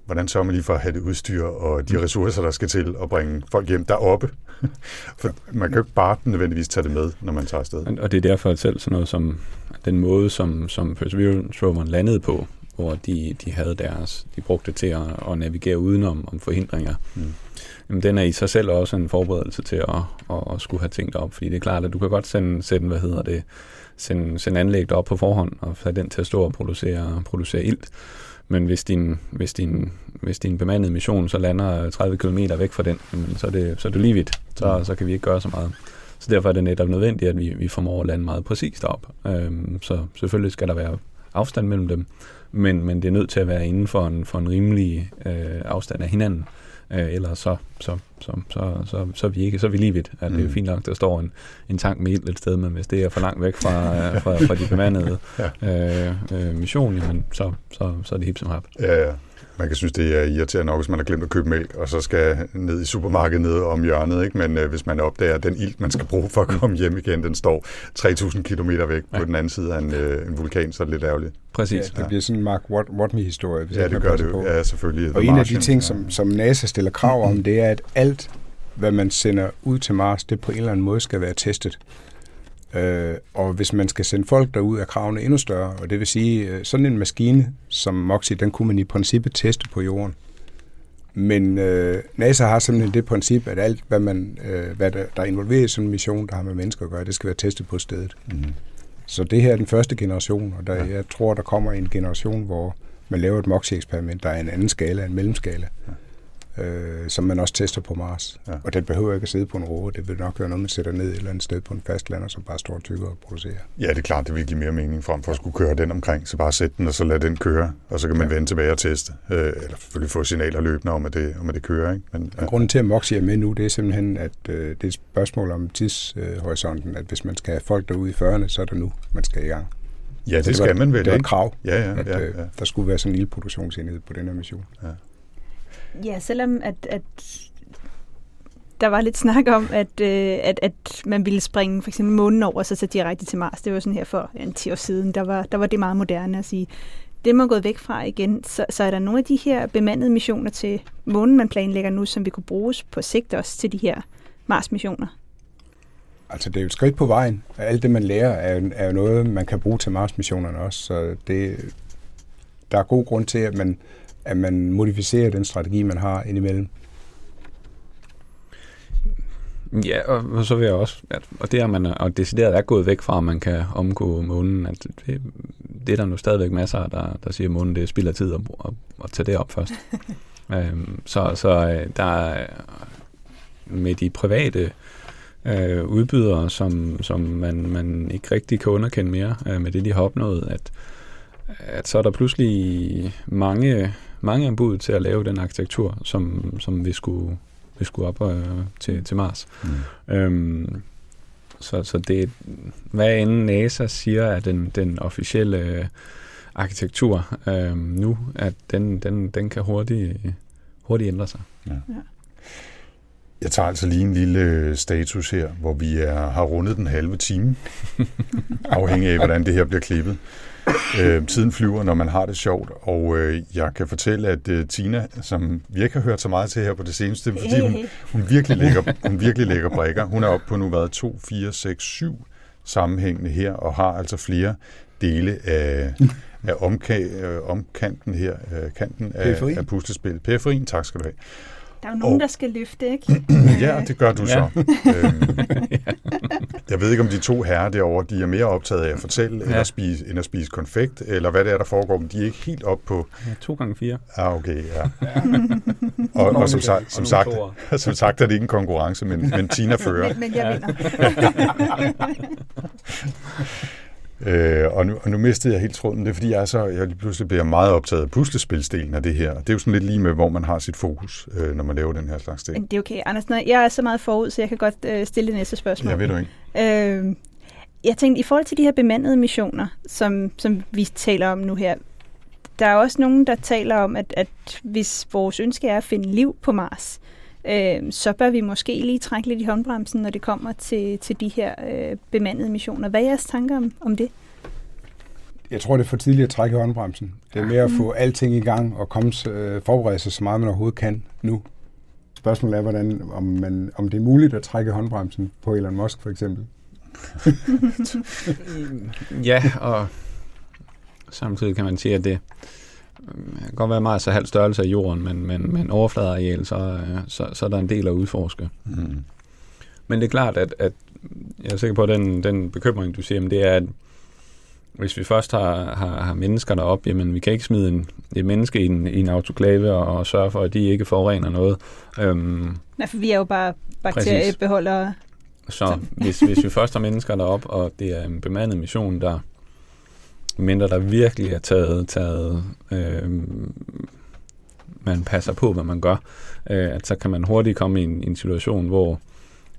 hvordan sørger man lige for at have det udstyr og de ressourcer, der skal til at bringe folk hjem deroppe? For man kan jo ikke bare nødvendigvis tage det med, når man tager afsted. Og- det er derfor at selv sådan noget som den måde, som, som Perseverance roveren landede på, hvor de, de havde deres, de brugte det til at, at navigere udenom om forhindringer. Mm. Jamen, den er i sig selv også en forberedelse til at, at, at skulle have tænkt op, fordi det er klart, at du kan godt sende, sende hvad hedder det, sende, sende anlæg op på forhånd og have den til at stå og producere, producere ilt. Men hvis din, hvis, din, hvis din bemandede mission så lander 30 km væk fra den, jamen, så, er det, så er det lige vidt. Så, Mm. så kan vi ikke gøre så meget. Så derfor er det netop nødvendigt, at vi, vi formår at lande meget præcist op. Øhm, så selvfølgelig skal der være afstand mellem dem, men, men det er nødt til at være inden for en, for en rimelig øh, afstand af hinanden. Øh, ellers så, så, så, så, så, så, er vi ikke, så er vi lige vidt. At det er Mm. fint nok, der står en, en tank med ild et sted, men hvis det er for langt væk fra, øh, fra, fra de bemandede øh, øh, mission, jamen, så, så, så er det hip som hap. Ja, ja. Man kan synes, det er irriterende nok, hvis man har glemt at købe mælk, og så skal ned i supermarkedet nede om hjørnet. Ikke? Men øh, hvis man opdager, at den ilt, man skal bruge for at komme hjem igen, den står 3.000 km væk på Ja. den anden side af en, øh, en vulkan, så er det lidt ærgerligt. Præcis. Ja, det bliver sådan en Mark Wat- Watney-historie. hvis Ja, ikke det gør det jo. på. Ja, selvfølgelig. Og The en af de ting, ja. som, som NASA stiller krav om, det er, at alt, hvad man sender ud til Mars, det på en eller anden måde skal være testet. Øh, og hvis man skal sende folk derud, er kravene endnu større. Og det vil sige, øh, sådan en maskine som Moxie, den kunne man i princippet teste på jorden. Men øh, NASA har simpelthen det princip, at alt, hvad, man, øh, hvad der, der er involveret i sådan en mission, der har med mennesker at gøre, det skal være testet på stedet. Mhm. Så det her er den første generation, og der, ja. jeg tror, der kommer en generation, hvor man laver et MOXIE-eksperiment, der er en anden skala, en mellemskala, ja. Øh, som man også tester på Mars. Ja. Og den behøver ikke at sidde på en roe. Det vil nok være noget, man sætter ned et eller andet sted på en fast lander, som bare står og tykker og producerer. Ja, det er klart, det vil give mere mening frem for at skulle køre den omkring. Så bare sætte den, og så lad den køre, og så kan man ja. Vende tilbage og teste. Øh, eller selvfølgelig få signaler løbende om, at det, om at det kører. Ikke? Men, Ja. Grunden til, at MOXIE er med nu, det er simpelthen, at øh, det er et spørgsmål om tidshorisonten, at hvis man skal have folk derude i 40'erne, så er det nu, man skal i gang. ja, det, Så skal var, man vel, Det er et krav, Ja, ja, at ja, øh, ja. der skulle være sådan en lille produktionsenhed på den her mission. Ja, Ja, selvom at, at der var lidt snak om, at, øh, at, at man ville springe for eksempel månen over og så tage direkte til Mars. Det var sådan her for en 10 år siden. Der var, der var det meget moderne at sige. Det er man gået væk fra igen. Så, så er der nogle af de her bemandede missioner til månen, man planlægger nu, som vi kunne bruges på sigt også til de her Mars-missioner. Altså, det er jo et skridt på vejen. Alt det, man lærer, er, er jo noget, man kan bruge til Mars-missionerne også. Så det, der er god grund til, at man, at man modificerer den strategi, man har indimellem. Ja, og, så vil jeg også, at, og det er man og decideret er gået væk fra, at man kan omgå månen. At det, det er der nu stadigvæk masser, der, der siger, at månen det er spild af tid at, at, at tage det op først. øhm, så så øh, der er med de private øh, udbydere, som, som man, man ikke rigtig kan underkende mere øh, med det, de har opnået, at, at så er der pludselig mange, mange anbud til at lave den arkitektur, som, som vi skulle vi skulle op øh, til, til Mars. Mm. Øhm, så, så det, hvad end NASA siger er den, den officielle øh, arkitektur øh, nu, at den, den, den kan hurtigt, hurtigt ændre sig. Jeg tager altså lige en lille status her, hvor vi er, har rundet den halve time, afhængig af, hvordan det her bliver klippet. Øh, tiden flyver, når man har det sjovt, og øh, jeg kan fortælle, at øh, Tina, som vi ikke har hørt så meget til her på det seneste, fordi hun, hun, virkelig, lægger, hun virkelig lægger brækker. Hun er oppe på nu været 2, 4, 6, 7 sammenhængende her, og har altså flere dele af, af omka- øh, omkanten her, øh, kanten af, Periferien. af puslespillet. Periferien, tak skal du have. Der er jo nogen, Og- der skal løfte, ikke? Ja, det gør du Ja. så. Øhm, jeg ved ikke, om de to herrer derovre, de er mere optaget af at fortælle, ja. Ja. eller spise, end at spise konfekt, eller hvad det er, der foregår, men de er ikke helt op på... Ja, to gange fire. Ah, okay, ja. og, og som, sagt, som, sagt, som sagt er det ikke en konkurrence, men, men Tina fører. Men, men jeg vinder. Øh, og, nu, og nu mistede jeg helt tråden. Det er fordi, jeg, er så, jeg lige pludselig bliver meget optaget af puslespilsdelen af det her. Det er jo sådan lidt lige med, hvor man har sit fokus, øh, når man laver den her slags ting. Det er okay. Anders, jeg er så meget forud, så jeg kan godt øh, stille det næste spørgsmål. Jeg ved du ikke. Øh, jeg tænkte, i forhold til de her bemandede missioner, som, som vi taler om nu her, der er også nogen, der taler om, at, at hvis vores ønske er at finde liv på Mars, øh, så bør vi måske lige trække lidt i håndbremsen, når det kommer til, til de her øh, bemandede missioner. Hvad er jeres tanker om, om det? Jeg tror, det er for tidligt at trække håndbremsen. Det er mere at få alting i gang og komme, øh, forberede sig så meget, man overhovedet kan nu. Spørgsmålet er, hvordan, om, man, om det er muligt at trække håndbremsen på Elon Musk for eksempel. Ja, og samtidig kan man sige, at det øh, kan godt være meget så halv størrelse af jorden, men, men, men overfladeareal, så, øh, så, så er der en del at udforske. Mm. Men det er klart, at, at jeg er sikker på, at den, den bekymring, du siger, jamen, det er, at hvis vi først har, har, har mennesker derop, jamen vi kan ikke smide en, et menneske i en, i en autoklave og, og sørge for, at de ikke forurener noget. Øhm, Nej, for vi er jo bare bakteriebeholdere. så hvis, hvis vi først har mennesker derop, og det er en bemandet mission, der mindre der virkelig er taget, taget øh, man passer på, hvad man gør, øh, at så kan man hurtigt komme i en, en situation, hvor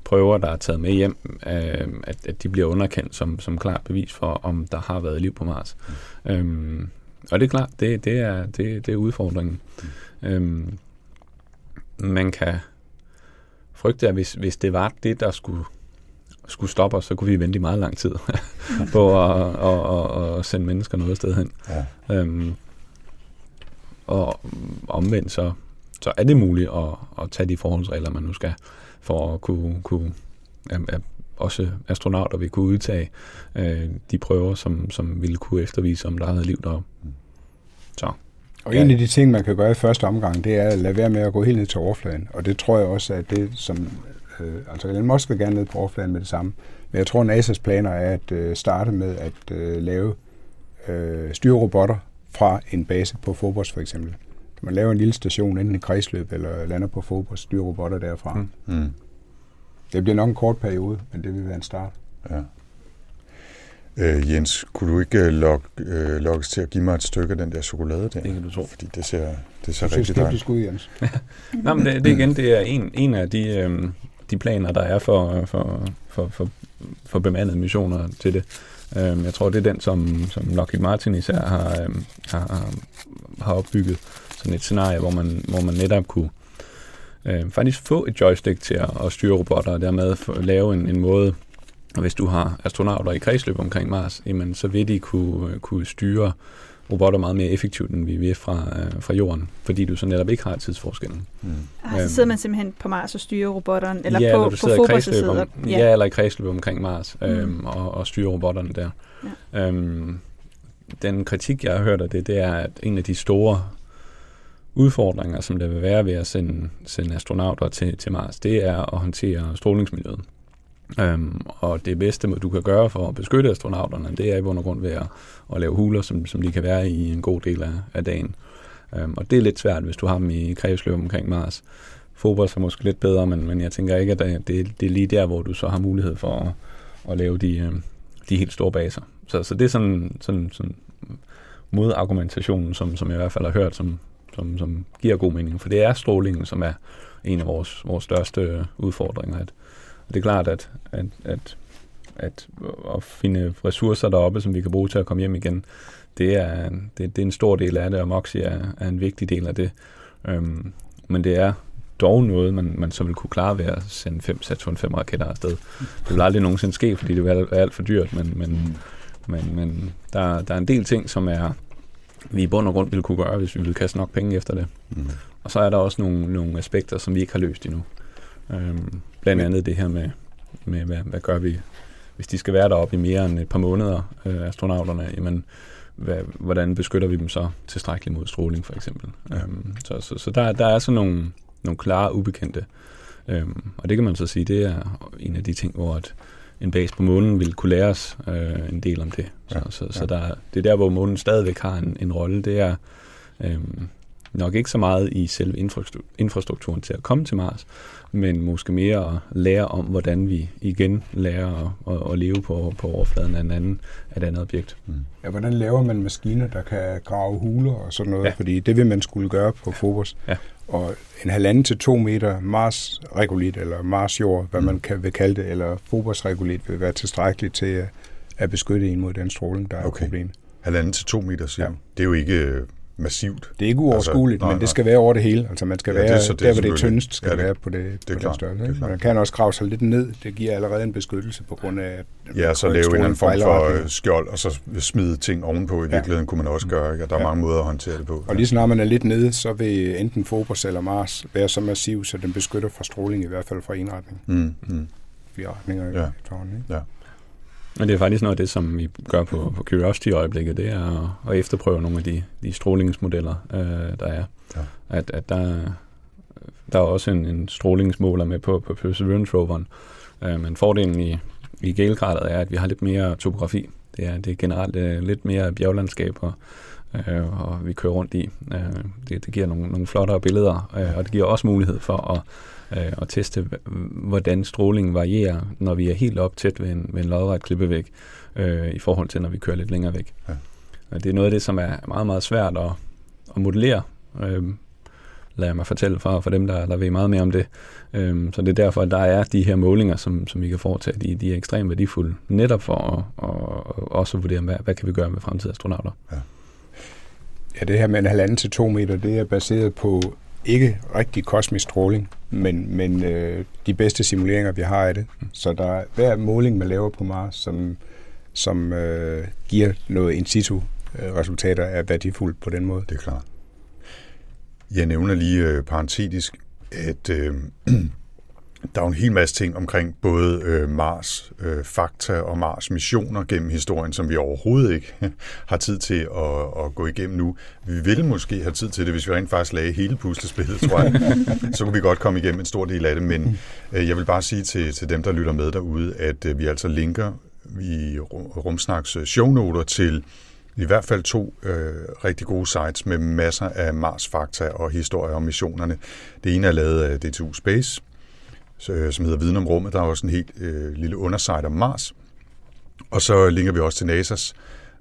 prøver, der er taget med hjem, øh, at, at de bliver underkendt som, som klart bevis for, om der har været liv på Mars. Mm. Øhm, og det er klart, det, det, er, det, det er udfordringen. Mm. Øhm, man kan frygte, at hvis, hvis det var det, der skulle, skulle stoppe os, så kunne vi vente i meget lang tid på at, at, at, at sende mennesker noget sted hen. Ja. Øhm, og omvendt så, så er det muligt at, at tage de forholdsregler, man nu skal, for at kunne, kunne at, at også astronauter vil kunne udtage øh, de prøver, som, som ville kunne eftervise, om der havde liv deroppe. Så, Og Ja. en af de ting, man kan gøre i første omgang, det er at lade være med at gå helt ned til overfladen. Og det tror jeg også er det, som... Øh, altså Elon Musk vil gerne ned på overfladen med det samme. Men jeg tror, NASA's planer er at øh, starte med at øh, lave øh, styrerobotter fra en base på Phobos for eksempel. Man laver en lille station, enten i kredsløb eller lander på Phobos, styrer robotter derfra. Mm. Mm. Det bliver nok en kort periode, men det vil være en start. Ja. Øh, Jens, kunne du ikke øh, log, øh, lokkes til at give mig et stykke af den der chokolade der? Det kan du tro. Fordi det ser, det ser Du rigtig dejligt. skeptisk ud, Jens. Nå, men det, det igen, det er en, en af de, øhm, de planer, der er for, for, for, for, for bemandede missioner til det. Øhm, jeg tror, det er den, som, som Lockheed Martin især har, øhm, har, har opbygget. Sådan et scenarie, hvor man, hvor man netop kunne øh, faktisk få et joystick til at, at styre robotter, og dermed få, lave en, en måde, og hvis du har astronauter i kredsløb omkring Mars, jamen, så vil de kunne, kunne styre robotter meget mere effektivt, end vi vil fra, øh, fra jorden, fordi du så netop ikke har tidsforskellen. Mm. Ah, så Øhm. sidder man simpelthen på Mars og styrer robotteren, eller ja, på, eller du på Phobos sidder. om, ja. ja, eller i kredsløb omkring Mars Mm. øhm, og, og styre robotterne der. Ja. Øhm, den kritik, jeg har hørt af det, det er, at en af de store udfordringer, som der vil være ved at sende, sende astronauter til, til Mars, det er at håndtere strålingsmiljøet. Øhm, og det bedste, du kan gøre for at beskytte astronauterne, det er i bund og grund ved at, at lave huler, som, som de kan være i en god del af, af dagen. Øhm, og det er lidt svært, hvis du har dem i kredsløb omkring Mars. Phobos er måske lidt bedre, men, men jeg tænker ikke, at det, det, det er lige der, hvor du så har mulighed for at, at lave de, øhm, de helt store baser. Så, så det er sådan, sådan, sådan modargumentationen, som, som jeg i hvert fald har hørt, som, som, som giver god mening. For det er strålingen, som er en af vores, vores største udfordringer. At, det er klart, at, at, at, at at finde ressourcer deroppe, som vi kan bruge til at komme hjem igen, det er, det, det er en stor del af det, og Moxie er, er en vigtig del af det. Øhm, men det er dog noget, man, man så vil kunne klare ved at sende fem Saturn 5 raketter afsted. Det vil aldrig nogensinde ske, fordi det vil være alt for dyrt, men, men, men, men der, der er en del ting, som er vi i bund og grund ville kunne gøre, hvis vi ville kaste nok penge efter det. Mm. Og så er der også nogle, nogle aspekter, som vi ikke har løst endnu. Øhm, blandt andet det her med, med hvad, hvad gør vi, hvis de skal være deroppe i mere end et par måneder, øh, astronauterne, jamen, hvad, hvordan beskytter vi dem så tilstrækkeligt mod stråling, for eksempel. Ja. Øhm, så så, så der, der er sådan nogle, nogle klare, ubekendte. Øhm, og det kan man så sige, det er en af de ting, hvor at en base på månen vil kunne lære os øh, en del om det. Så, Ja, så, ja. så der, det er der, hvor månen stadigvæk har en, en rolle. Det er øhm, nok ikke så meget i selve infrastruktur- infrastrukturen til at komme til Mars, men måske mere at lære om, hvordan vi igen lærer at, at, at leve på, på overfladen af, en anden, af et andet objekt. Ja, hvordan laver man maskiner, der kan grave huler og sådan noget? Ja. Ja. Fordi det vil man skulle gøre på Phobos. Ja. Og en halvanden til to meter Mars-regulit, eller Mars-jord, hvad man kan, vil kalde det, eller Phobos-regulit, vil være tilstrækkeligt til at, at beskytte en mod den stråling, der er Okay. okay. problemet. Halvanden til to meter, siger Ja. ja. Det er jo ikke øh, massivt. Det er ikke uoverskueligt, Altså, nej, men nej. det skal være over det hele. Altså man skal Ja, ja, det være, så- det det er der hvor det er tyndest, skal ja, ja, det- være på, det, er på den størrelse. det. Man kan også grave sig lidt ned. Det giver allerede en beskyttelse på grund af... at Ja, så lave en eller anden form for øh, skjold, og så smide ting ovenpå. I Ja. virkeligheden kunne man også gøre, ikke? Og der er Ja. mange måder at håndtere det på. Og lige snart man er lidt nede, så vil enten Phobos eller Mars være så massiv, så den beskytter fra stråling, i hvert fald fra en retning. Mm, mm. Fire retninger Ja. ja. efterhånden, ikke? Men det er faktisk noget af det, som vi gør på, på Curiosity i øjeblikket, det er at, at efterprøve nogle af de, de strålingsmodeller, øh, der er. Ja. At, at der, der er også en, en strålingsmåler med på, på Perseverance roveren. Øh, men fordelen i, i Gale-gradet er, at vi har lidt mere topografi. Det er, det er generelt øh, lidt mere bjerglandskaber, øh, og vi kører rundt i. Øh, det, det giver nogle, nogle flottere billeder, øh, og det giver også mulighed for at øh, og teste, hvordan strålingen varierer, når vi er helt op tæt ved en, ved en lodret klippevæg, øh, i forhold til, når vi kører lidt længere væk. Ja. Og det er noget af det, som er meget, meget svært at, at modellere, øh, lader jeg mig fortælle fra, for dem, der, der ved meget mere om det. Øh, så det er derfor, at der er de her målinger, som, som vi kan foretage. De, de er ekstremt værdifulde, netop for at, at, at også vurdere, hvad, hvad kan vi gøre med fremtidige astronauter. Ja, det her med en halvanden til to meter, det er baseret på ikke rigtig kosmisk stråling, men, men øh, de bedste simuleringer, vi har af det. Så der er hver måling, man laver på Mars, som, som øh, giver noget in situ øh, resultater, er værdifuldt på den måde. Det er klart. Jeg nævner lige øh, parentetisk, at øh, der er jo en hel masse ting omkring både øh, Mars øh, fakta og Mars missioner gennem historien, som vi overhovedet ikke har tid til at, at gå igennem nu. Vi ville måske have tid til det, hvis vi rent faktisk lagde hele puslespillet, tror jeg. Så kunne vi godt komme igennem en stor del af det, men øh, jeg vil bare sige til, til dem, der lytter med derude, at øh, vi altså linker i Ru- Rumsnaks øh, shownoter til i hvert fald to øh, rigtig gode sites med masser af Mars-fakta og historier om missionerne. Det ene er lavet af DTU Space, Øh, som hedder Viden om rummet. Der er også en helt øh, lille underside om Mars. Og så linker vi også til NASA's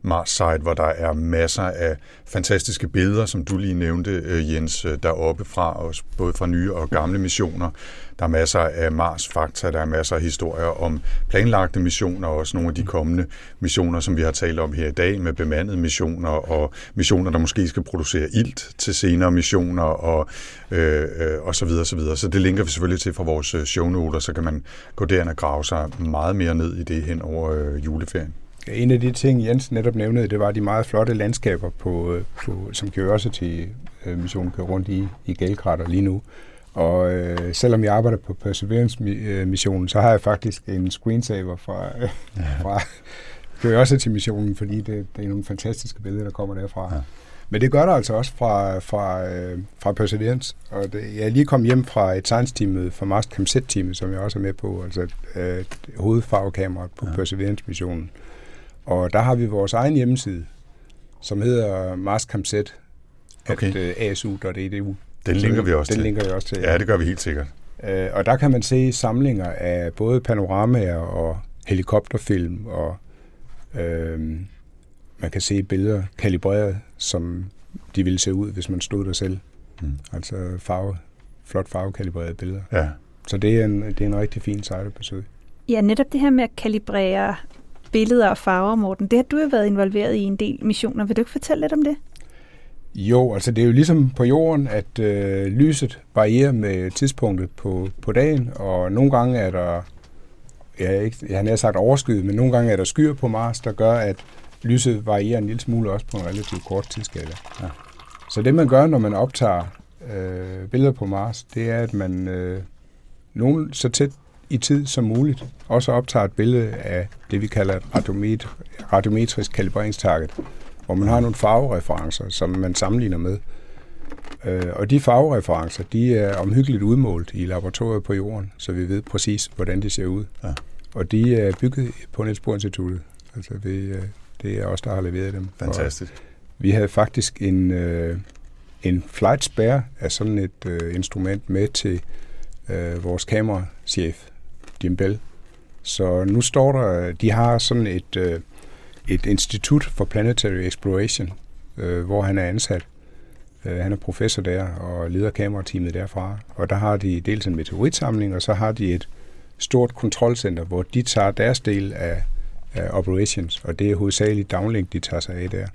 Mars-site, hvor der er masser af fantastiske billeder, som du lige nævnte, øh, Jens, øh, deroppe fra, os, både fra nye og gamle missioner. Der er masser af Mars-fakta, der er masser af historier om planlagte missioner, og også nogle af de kommende missioner, som vi har talt om her i dag, med bemandede missioner, og missioner, der måske skal producere ilt til senere missioner, og, øh, øh og så videre, så videre. Så det linker vi selvfølgelig til fra vores shownoter, så kan man gå derind og grave sig meget mere ned i det hen over øh, juleferien. En af de ting, Jens netop nævnede, det var de meget flotte landskaber, på, øh, på, som Curiosity-missionen kører rundt i, i Galekrater lige nu. Og øh, selvom jeg arbejder på Perseverance-missionen, så har jeg faktisk en screensaver fra, øh, fra Curiosity-missionen, fordi det, det er nogle fantastiske billeder, der kommer derfra. Ja. Men det gør der altså også fra, fra, øh, fra Perseverance. Og det, jeg er lige kommet hjem fra et science-team fra Mars Cam teamet som jeg også er med på, altså øh, hovedfarvekameraet på ja. Perseverance-missionen. Og der har vi vores egen hjemmeside, som hedder marscamset, Okay. at, øh, asu.edu. Den linker vi også den til. linker jeg også til. Ja, det gør vi helt sikkert. Øh, og der kan man se samlinger af både panoramaer og helikopterfilm, og øh, man kan se billeder kalibreret, som de ville se ud, hvis man stod der selv. Mm. Altså farve, flot farvekalibrerede billeder. Ja. Så det er en, det er en rigtig fin site at besøge. Ja, netop det her med at kalibrere billeder og farver, Morten, det har du jo været involveret i en del missioner. Vil du ikke fortælle lidt om det? Jo, altså det er jo ligesom på jorden, at øh, lyset varierer med tidspunktet på, på dagen, og nogle gange er der, ja, ikke, jeg har nær sagt overskyet, men nogle gange er der skyer på Mars, der gør, at lyset varierer en lille smule også på en relativt kort tidsskala. Ja. Så det man gør, når man optager øh, billeder på Mars, det er, at man øh, nogen så tæt i tid som muligt også optager et billede af det, vi kalder et radiomet, radiometrisk kalibreringstarget, hvor man har nogle farvereferencer, som man sammenligner med. Øh, og de farvereferencer, de er omhyggeligt udmålt i laboratoriet på jorden, så vi ved præcis, hvordan de ser ud. Ja. Og de er bygget på Niels Bohr Instituttet. Altså vi, øh, det er os, der har leveret dem. Fantastisk. Og vi havde faktisk en, øh, en flight spare af sådan et øh, instrument med til øh, vores kamerachef, Jim Bell. Så nu står der, de har sådan et, øh, et institut for planetary exploration, øh, hvor han er ansat. Øh, han er professor der og leder kamerateamet derfra. Og der har de dels en meteoritsamling, og så har de et stort kontrolcenter, hvor de tager deres del af, af operations, og det er hovedsageligt downlink, de tager sig af der,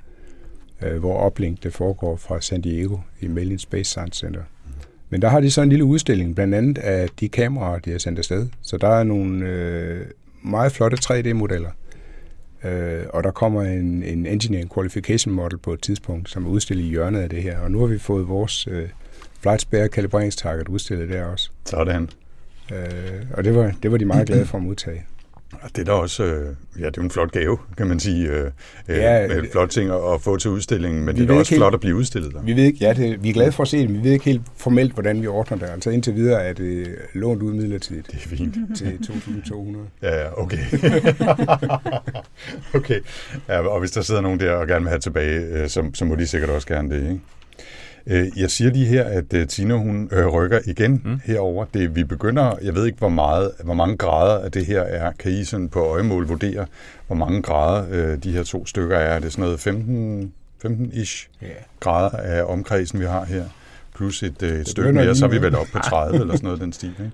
øh, hvor uplink det foregår fra San Diego i Mellin Space Science Center. Men der har de så en lille udstilling, blandt andet af de kameraer, de har sendt afsted. Så der er nogle øh, meget flotte 3D-modeller. Øh, og der kommer en, en Engineering Qualification Model på et tidspunkt, som er udstillet i hjørnet af det her. Og nu har vi fået vores øh, Flight Spare kalibreringstarget udstillet der også. Sådan. Øh, og det var, det var de meget glade for at modtage. Det er da også, øh, ja, det er en flot gave, kan man sige. Øh, Ja, ja, det- flot ting at, få til udstillingen, men det er da også helt- flot at blive udstillet der. Vi ved ikke, ja, det, vi er glade for at se det, men vi ved ikke helt formelt, hvordan vi ordner det. Altså indtil videre er det lånt ud midlertidigt Det er fint. til 2200. Ja, ja, okay. okay. Ja, og hvis der sidder nogen der og gerne vil have tilbage, øh, så, så må de sikkert også gerne det, ikke? Øh, Jeg siger lige her, at øh, Tina hun øh, rykker igen mm. herover. Det, vi begynder, jeg ved ikke hvor meget, hvor mange grader af det her er. Kan I sådan på øjemål vurdere, hvor mange grader øh, de her to stykker er? Er det sådan noget 15, 15-ish Ja. grader af omkredsen, vi har her? Plus et, øh, et stykke mere, så er vi vel oppe på 30 eller sådan noget den stil, ikke?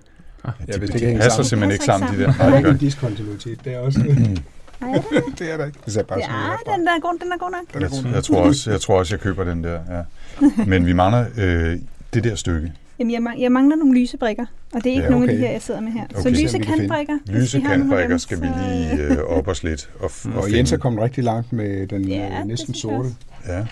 Ja, de, hvis det de passer sammen. simpelthen ikke sammen, de der. Nej, Der er det ikke en diskontinuitet, det er også det er der ikke. Det ser bare sådan ud Ja, herfra. den er god, den er god nok. Jeg, jeg, tror også, jeg tror også, jeg køber den der. Ja. Men vi mangler øh, det der stykke. Jamen, jeg, mang- jeg mangler nogle lysebrikker, og det er ikke Ja, ja, nogen af okay. de her, jeg sidder med her. Okay. Så lysekantbrikker. hvis I Lyse har nogle af kantbrikker dem, skal vi lige øh, op os lidt og, f- og Og. Jens er kommet rigtig langt med den Ja, ja, det næsten sorte. Ja.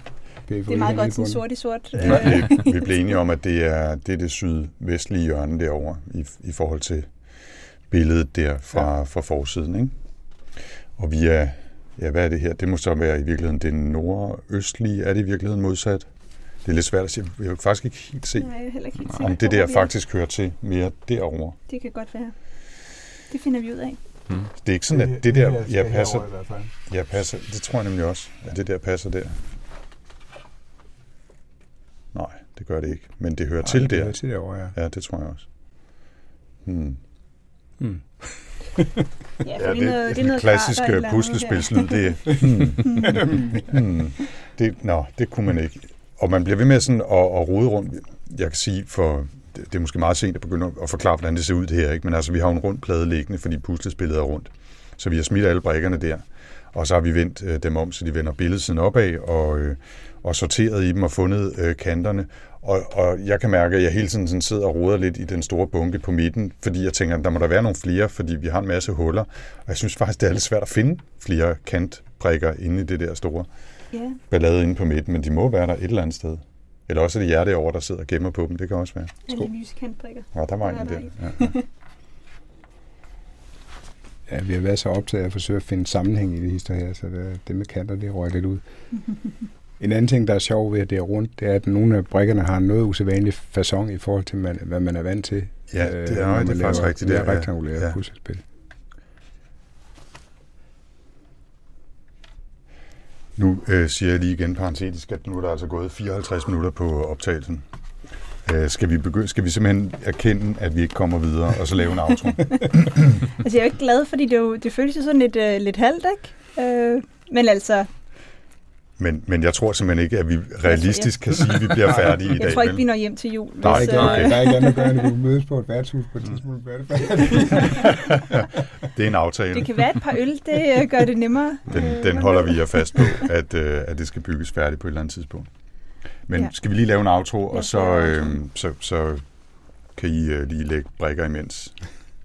Det er meget godt sådan sort i sort. Ja, Øh, vi, vi blev enige om, at det er det, er det sydvestlige hjørne derovre i, i forhold til billedet der fra, ja. fra forsiden. Ikke? Og vi er, ja, hvad er det her? Det må så være i virkeligheden det nordøstlige. Er det i virkeligheden modsat? Det er lidt svært at se. Jeg kan faktisk ikke helt se, Nej, jeg er heller ikke helt om det der er. faktisk hører til mere derovre. Det kan godt være. Det finder vi ud af. Det er ikke sådan, at det der, jeg passer, jeg passer, det tror jeg nemlig også, at det der passer der. Nej, det gør det ikke, men det hører til det der. hører til derovre, ja. Ja, det tror jeg også. Hmm. Hmm. Ja, Ja, det, noget, det, det er noget klassisk klart og et eller andet puslespilslyd, det er... Hmm. Hmm. Det, nå, det kunne man ikke. Og man bliver ved med sådan at, at rode rundt. Jeg kan sige, for det, er måske meget sent at begynde at forklare, hvordan det ser ud det her, ikke? men altså, vi har en rund plade liggende, fordi puslespillet er rundt. Så vi har smidt alle brækkerne der, og så har vi vendt øh, dem om, så de vender billedsiden opad, og, øh, og sorteret i dem og fundet øh, kanterne. Og, og jeg kan mærke, at jeg hele tiden sådan sidder og roder lidt i den store bunke på midten, fordi jeg tænker, at der må der være nogle flere, fordi vi har en masse huller. Og jeg synes faktisk, det er lidt svært at finde flere kantprikker inde i det der store Ja, ballade inde på midten, men de må være der et eller andet sted. Eller også er det jer derovre, der sidder og gemmer på dem. Det kan også være. alle lysekantbrikker. Ja, der var Der er en der. Ja, ja. Ja, vi har været så optaget af at forsøge at finde sammenhæng i det her, så det, det med kanter, det røg lidt ud. En anden ting, der er sjov ved, at det er rundt, det er, at nogle af brikkerne har en noget usædvanlig fasong i forhold til, man, hvad man er vant til. Ja, øh, det er- når det er man faktisk laver rigtigt, det er- rektangulære Ja. puslespil. Nu øh, siger jeg lige igen parentetisk, at nu er der altså gået 54 minutter på optagelsen. Øh, skal, vi begynde, skal vi simpelthen erkende, at vi ikke kommer videre, og så lave en outro? Altså, jeg er jo ikke glad, fordi det, er jo, det føles jo sådan lidt, øh, lidt halvt, ikke? Øh, men altså, Men, men jeg tror simpelthen ikke, at vi realistisk kan sige, at vi bliver færdige i dag. jeg tror ikke, vel? vi når hjem til jul. Hvis, Nej, øh, det er okay. Der er ikke andet at gøre, end at vi mødes på et værtshus på et tidspunkt. Er det? Det er en aftale. Det kan være et par øl, det øh, gør det nemmere. Den, Øh, den holder vi jer fast på, at, øh, at det skal bygges færdigt på et eller andet tidspunkt. Men Ja. skal vi lige lave en outro, Ja, og så, øh, så, så kan I øh, lige lægge brækker imens.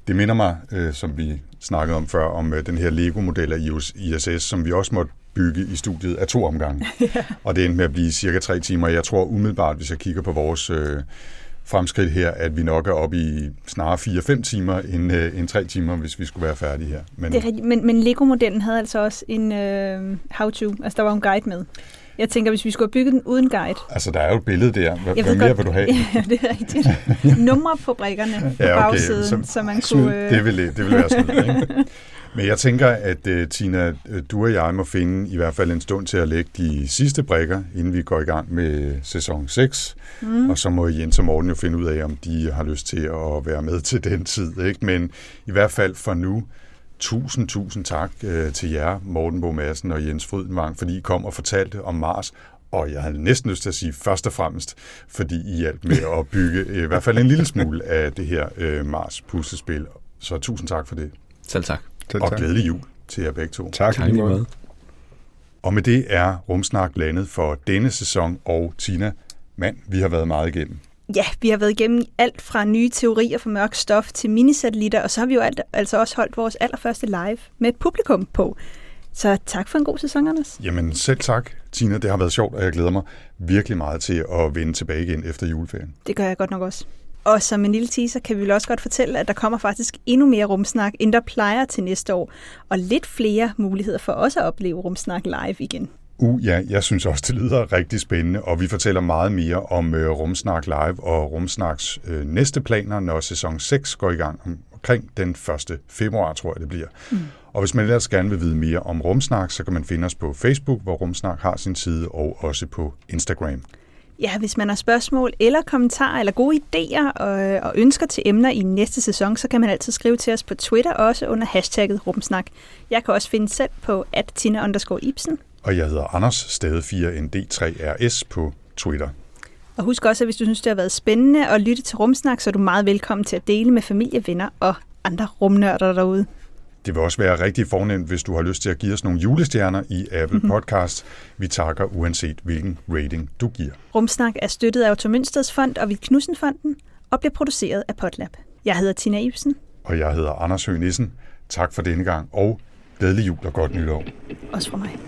Det minder mig, øh, som vi snakkede om før, om øh, den her Lego-model af ISS, som vi også måtte bygge i studiet af to omgange. Og det endte med at blive cirka tre timer. Jeg tror umiddelbart, hvis jeg kigger på vores øh, fremskridt her, at vi nok er oppe i snarere 4-5 timer end, øh, end 3 timer, hvis vi skulle være færdige her. Men Det er men, men Lego-modellen havde altså også en øh, how-to, altså der var en guide med. Jeg tænker, hvis vi skulle have bygget den uden guide, altså, der er jo et billede der. Hvad, Jeg hvad mere godt- vil du have? Ja, det er rigtigt. Numre på brikkerne på Ja, okay, bagsiden, så- så, man kunne... Øh, det, vil, det vil være snyd, ikke? Men jeg tænker, at uh, Tina, øh, du og jeg må finde i hvert fald en stund til at lægge de sidste brækker, inden vi går i gang med sæson 6. Mm. Og så må Jens og Morten jo finde ud af, om de har lyst til at være med til den tid. Ikke? Men i hvert fald for nu, tusind, tusind tak uh, til jer, Morten Bo Madsen og Jens Frydenvang, fordi I kom og fortalte om Mars. Og jeg havde næsten lyst til at sige først og fremmest, fordi I hjalp med at bygge øh, i hvert fald en lille smule af det her øh, Mars puslespil. Så tusind tak for det. Selv tak. Selv Og tak. glædelig jul til jer begge to. Tak, Tak lige måde. måde. Og med det er Rumsnak landet for denne sæson, og Tina, mand, vi har været meget igennem. Ja, vi har været igennem alt fra nye teorier for mørk stof til minisatellitter, og så har vi jo alt, altså også holdt vores allerførste live med et publikum på. Så tak for en god sæson, Anders. Jamen selv tak, Tina. Det har været sjovt, og jeg glæder mig virkelig meget til at vende tilbage igen efter juleferien. Det gør jeg godt nok også. Og som en lille teaser kan vi vel også godt fortælle, at der kommer faktisk endnu mere rumsnak, end der plejer til næste år. Og lidt flere muligheder for også at opleve rumsnak live igen. Uh, ja, jeg synes også, det lyder rigtig spændende, og vi fortæller meget mere om øh, Rumsnak Live og Rumsnaks øh, næste planer, når sæson 6 går i gang om- omkring den 1. februar, tror jeg det bliver. Mm. Og hvis man ellers gerne vil vide mere om Rumsnak, så kan man finde os på Facebook, hvor Rumsnak har sin side, og også på Instagram. Ja, hvis man har spørgsmål eller kommentarer eller gode idéer og, og ønsker til emner i næste sæson, så kan man altid skrive til os på Twitter, også under hashtagget rumsnak. Jeg kan også finde selv på at Tina Ibsen. Og jeg hedder Anders, stadig 4ND3RS på Twitter. Og husk også, at hvis du synes, det har været spændende at lytte til Rumsnak, så er du meget velkommen til at dele med familie, venner og andre rumnørder derude. Det vil også være rigtig fornemt, hvis du har lyst til at give os nogle julestjerner i Apple Podcast. Vi takker uanset hvilken rating du giver. Rumsnak er støttet af Otto Mønsteds Fond og Vild Knudsen-fonden og bliver produceret af Potlab. Jeg hedder Tina Ibsen. Og jeg hedder Anders Høgh Nissen. Tak for denne gang, og glædelig jul og godt nytår. Også fra mig.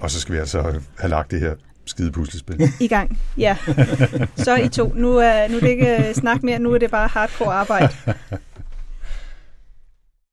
Og så skal vi altså have lagt det her skide puslespil. I gang. Ja. Så I to. Nu er, nu er det ikke øh, snak mere. Nu er det bare hardcore arbejde.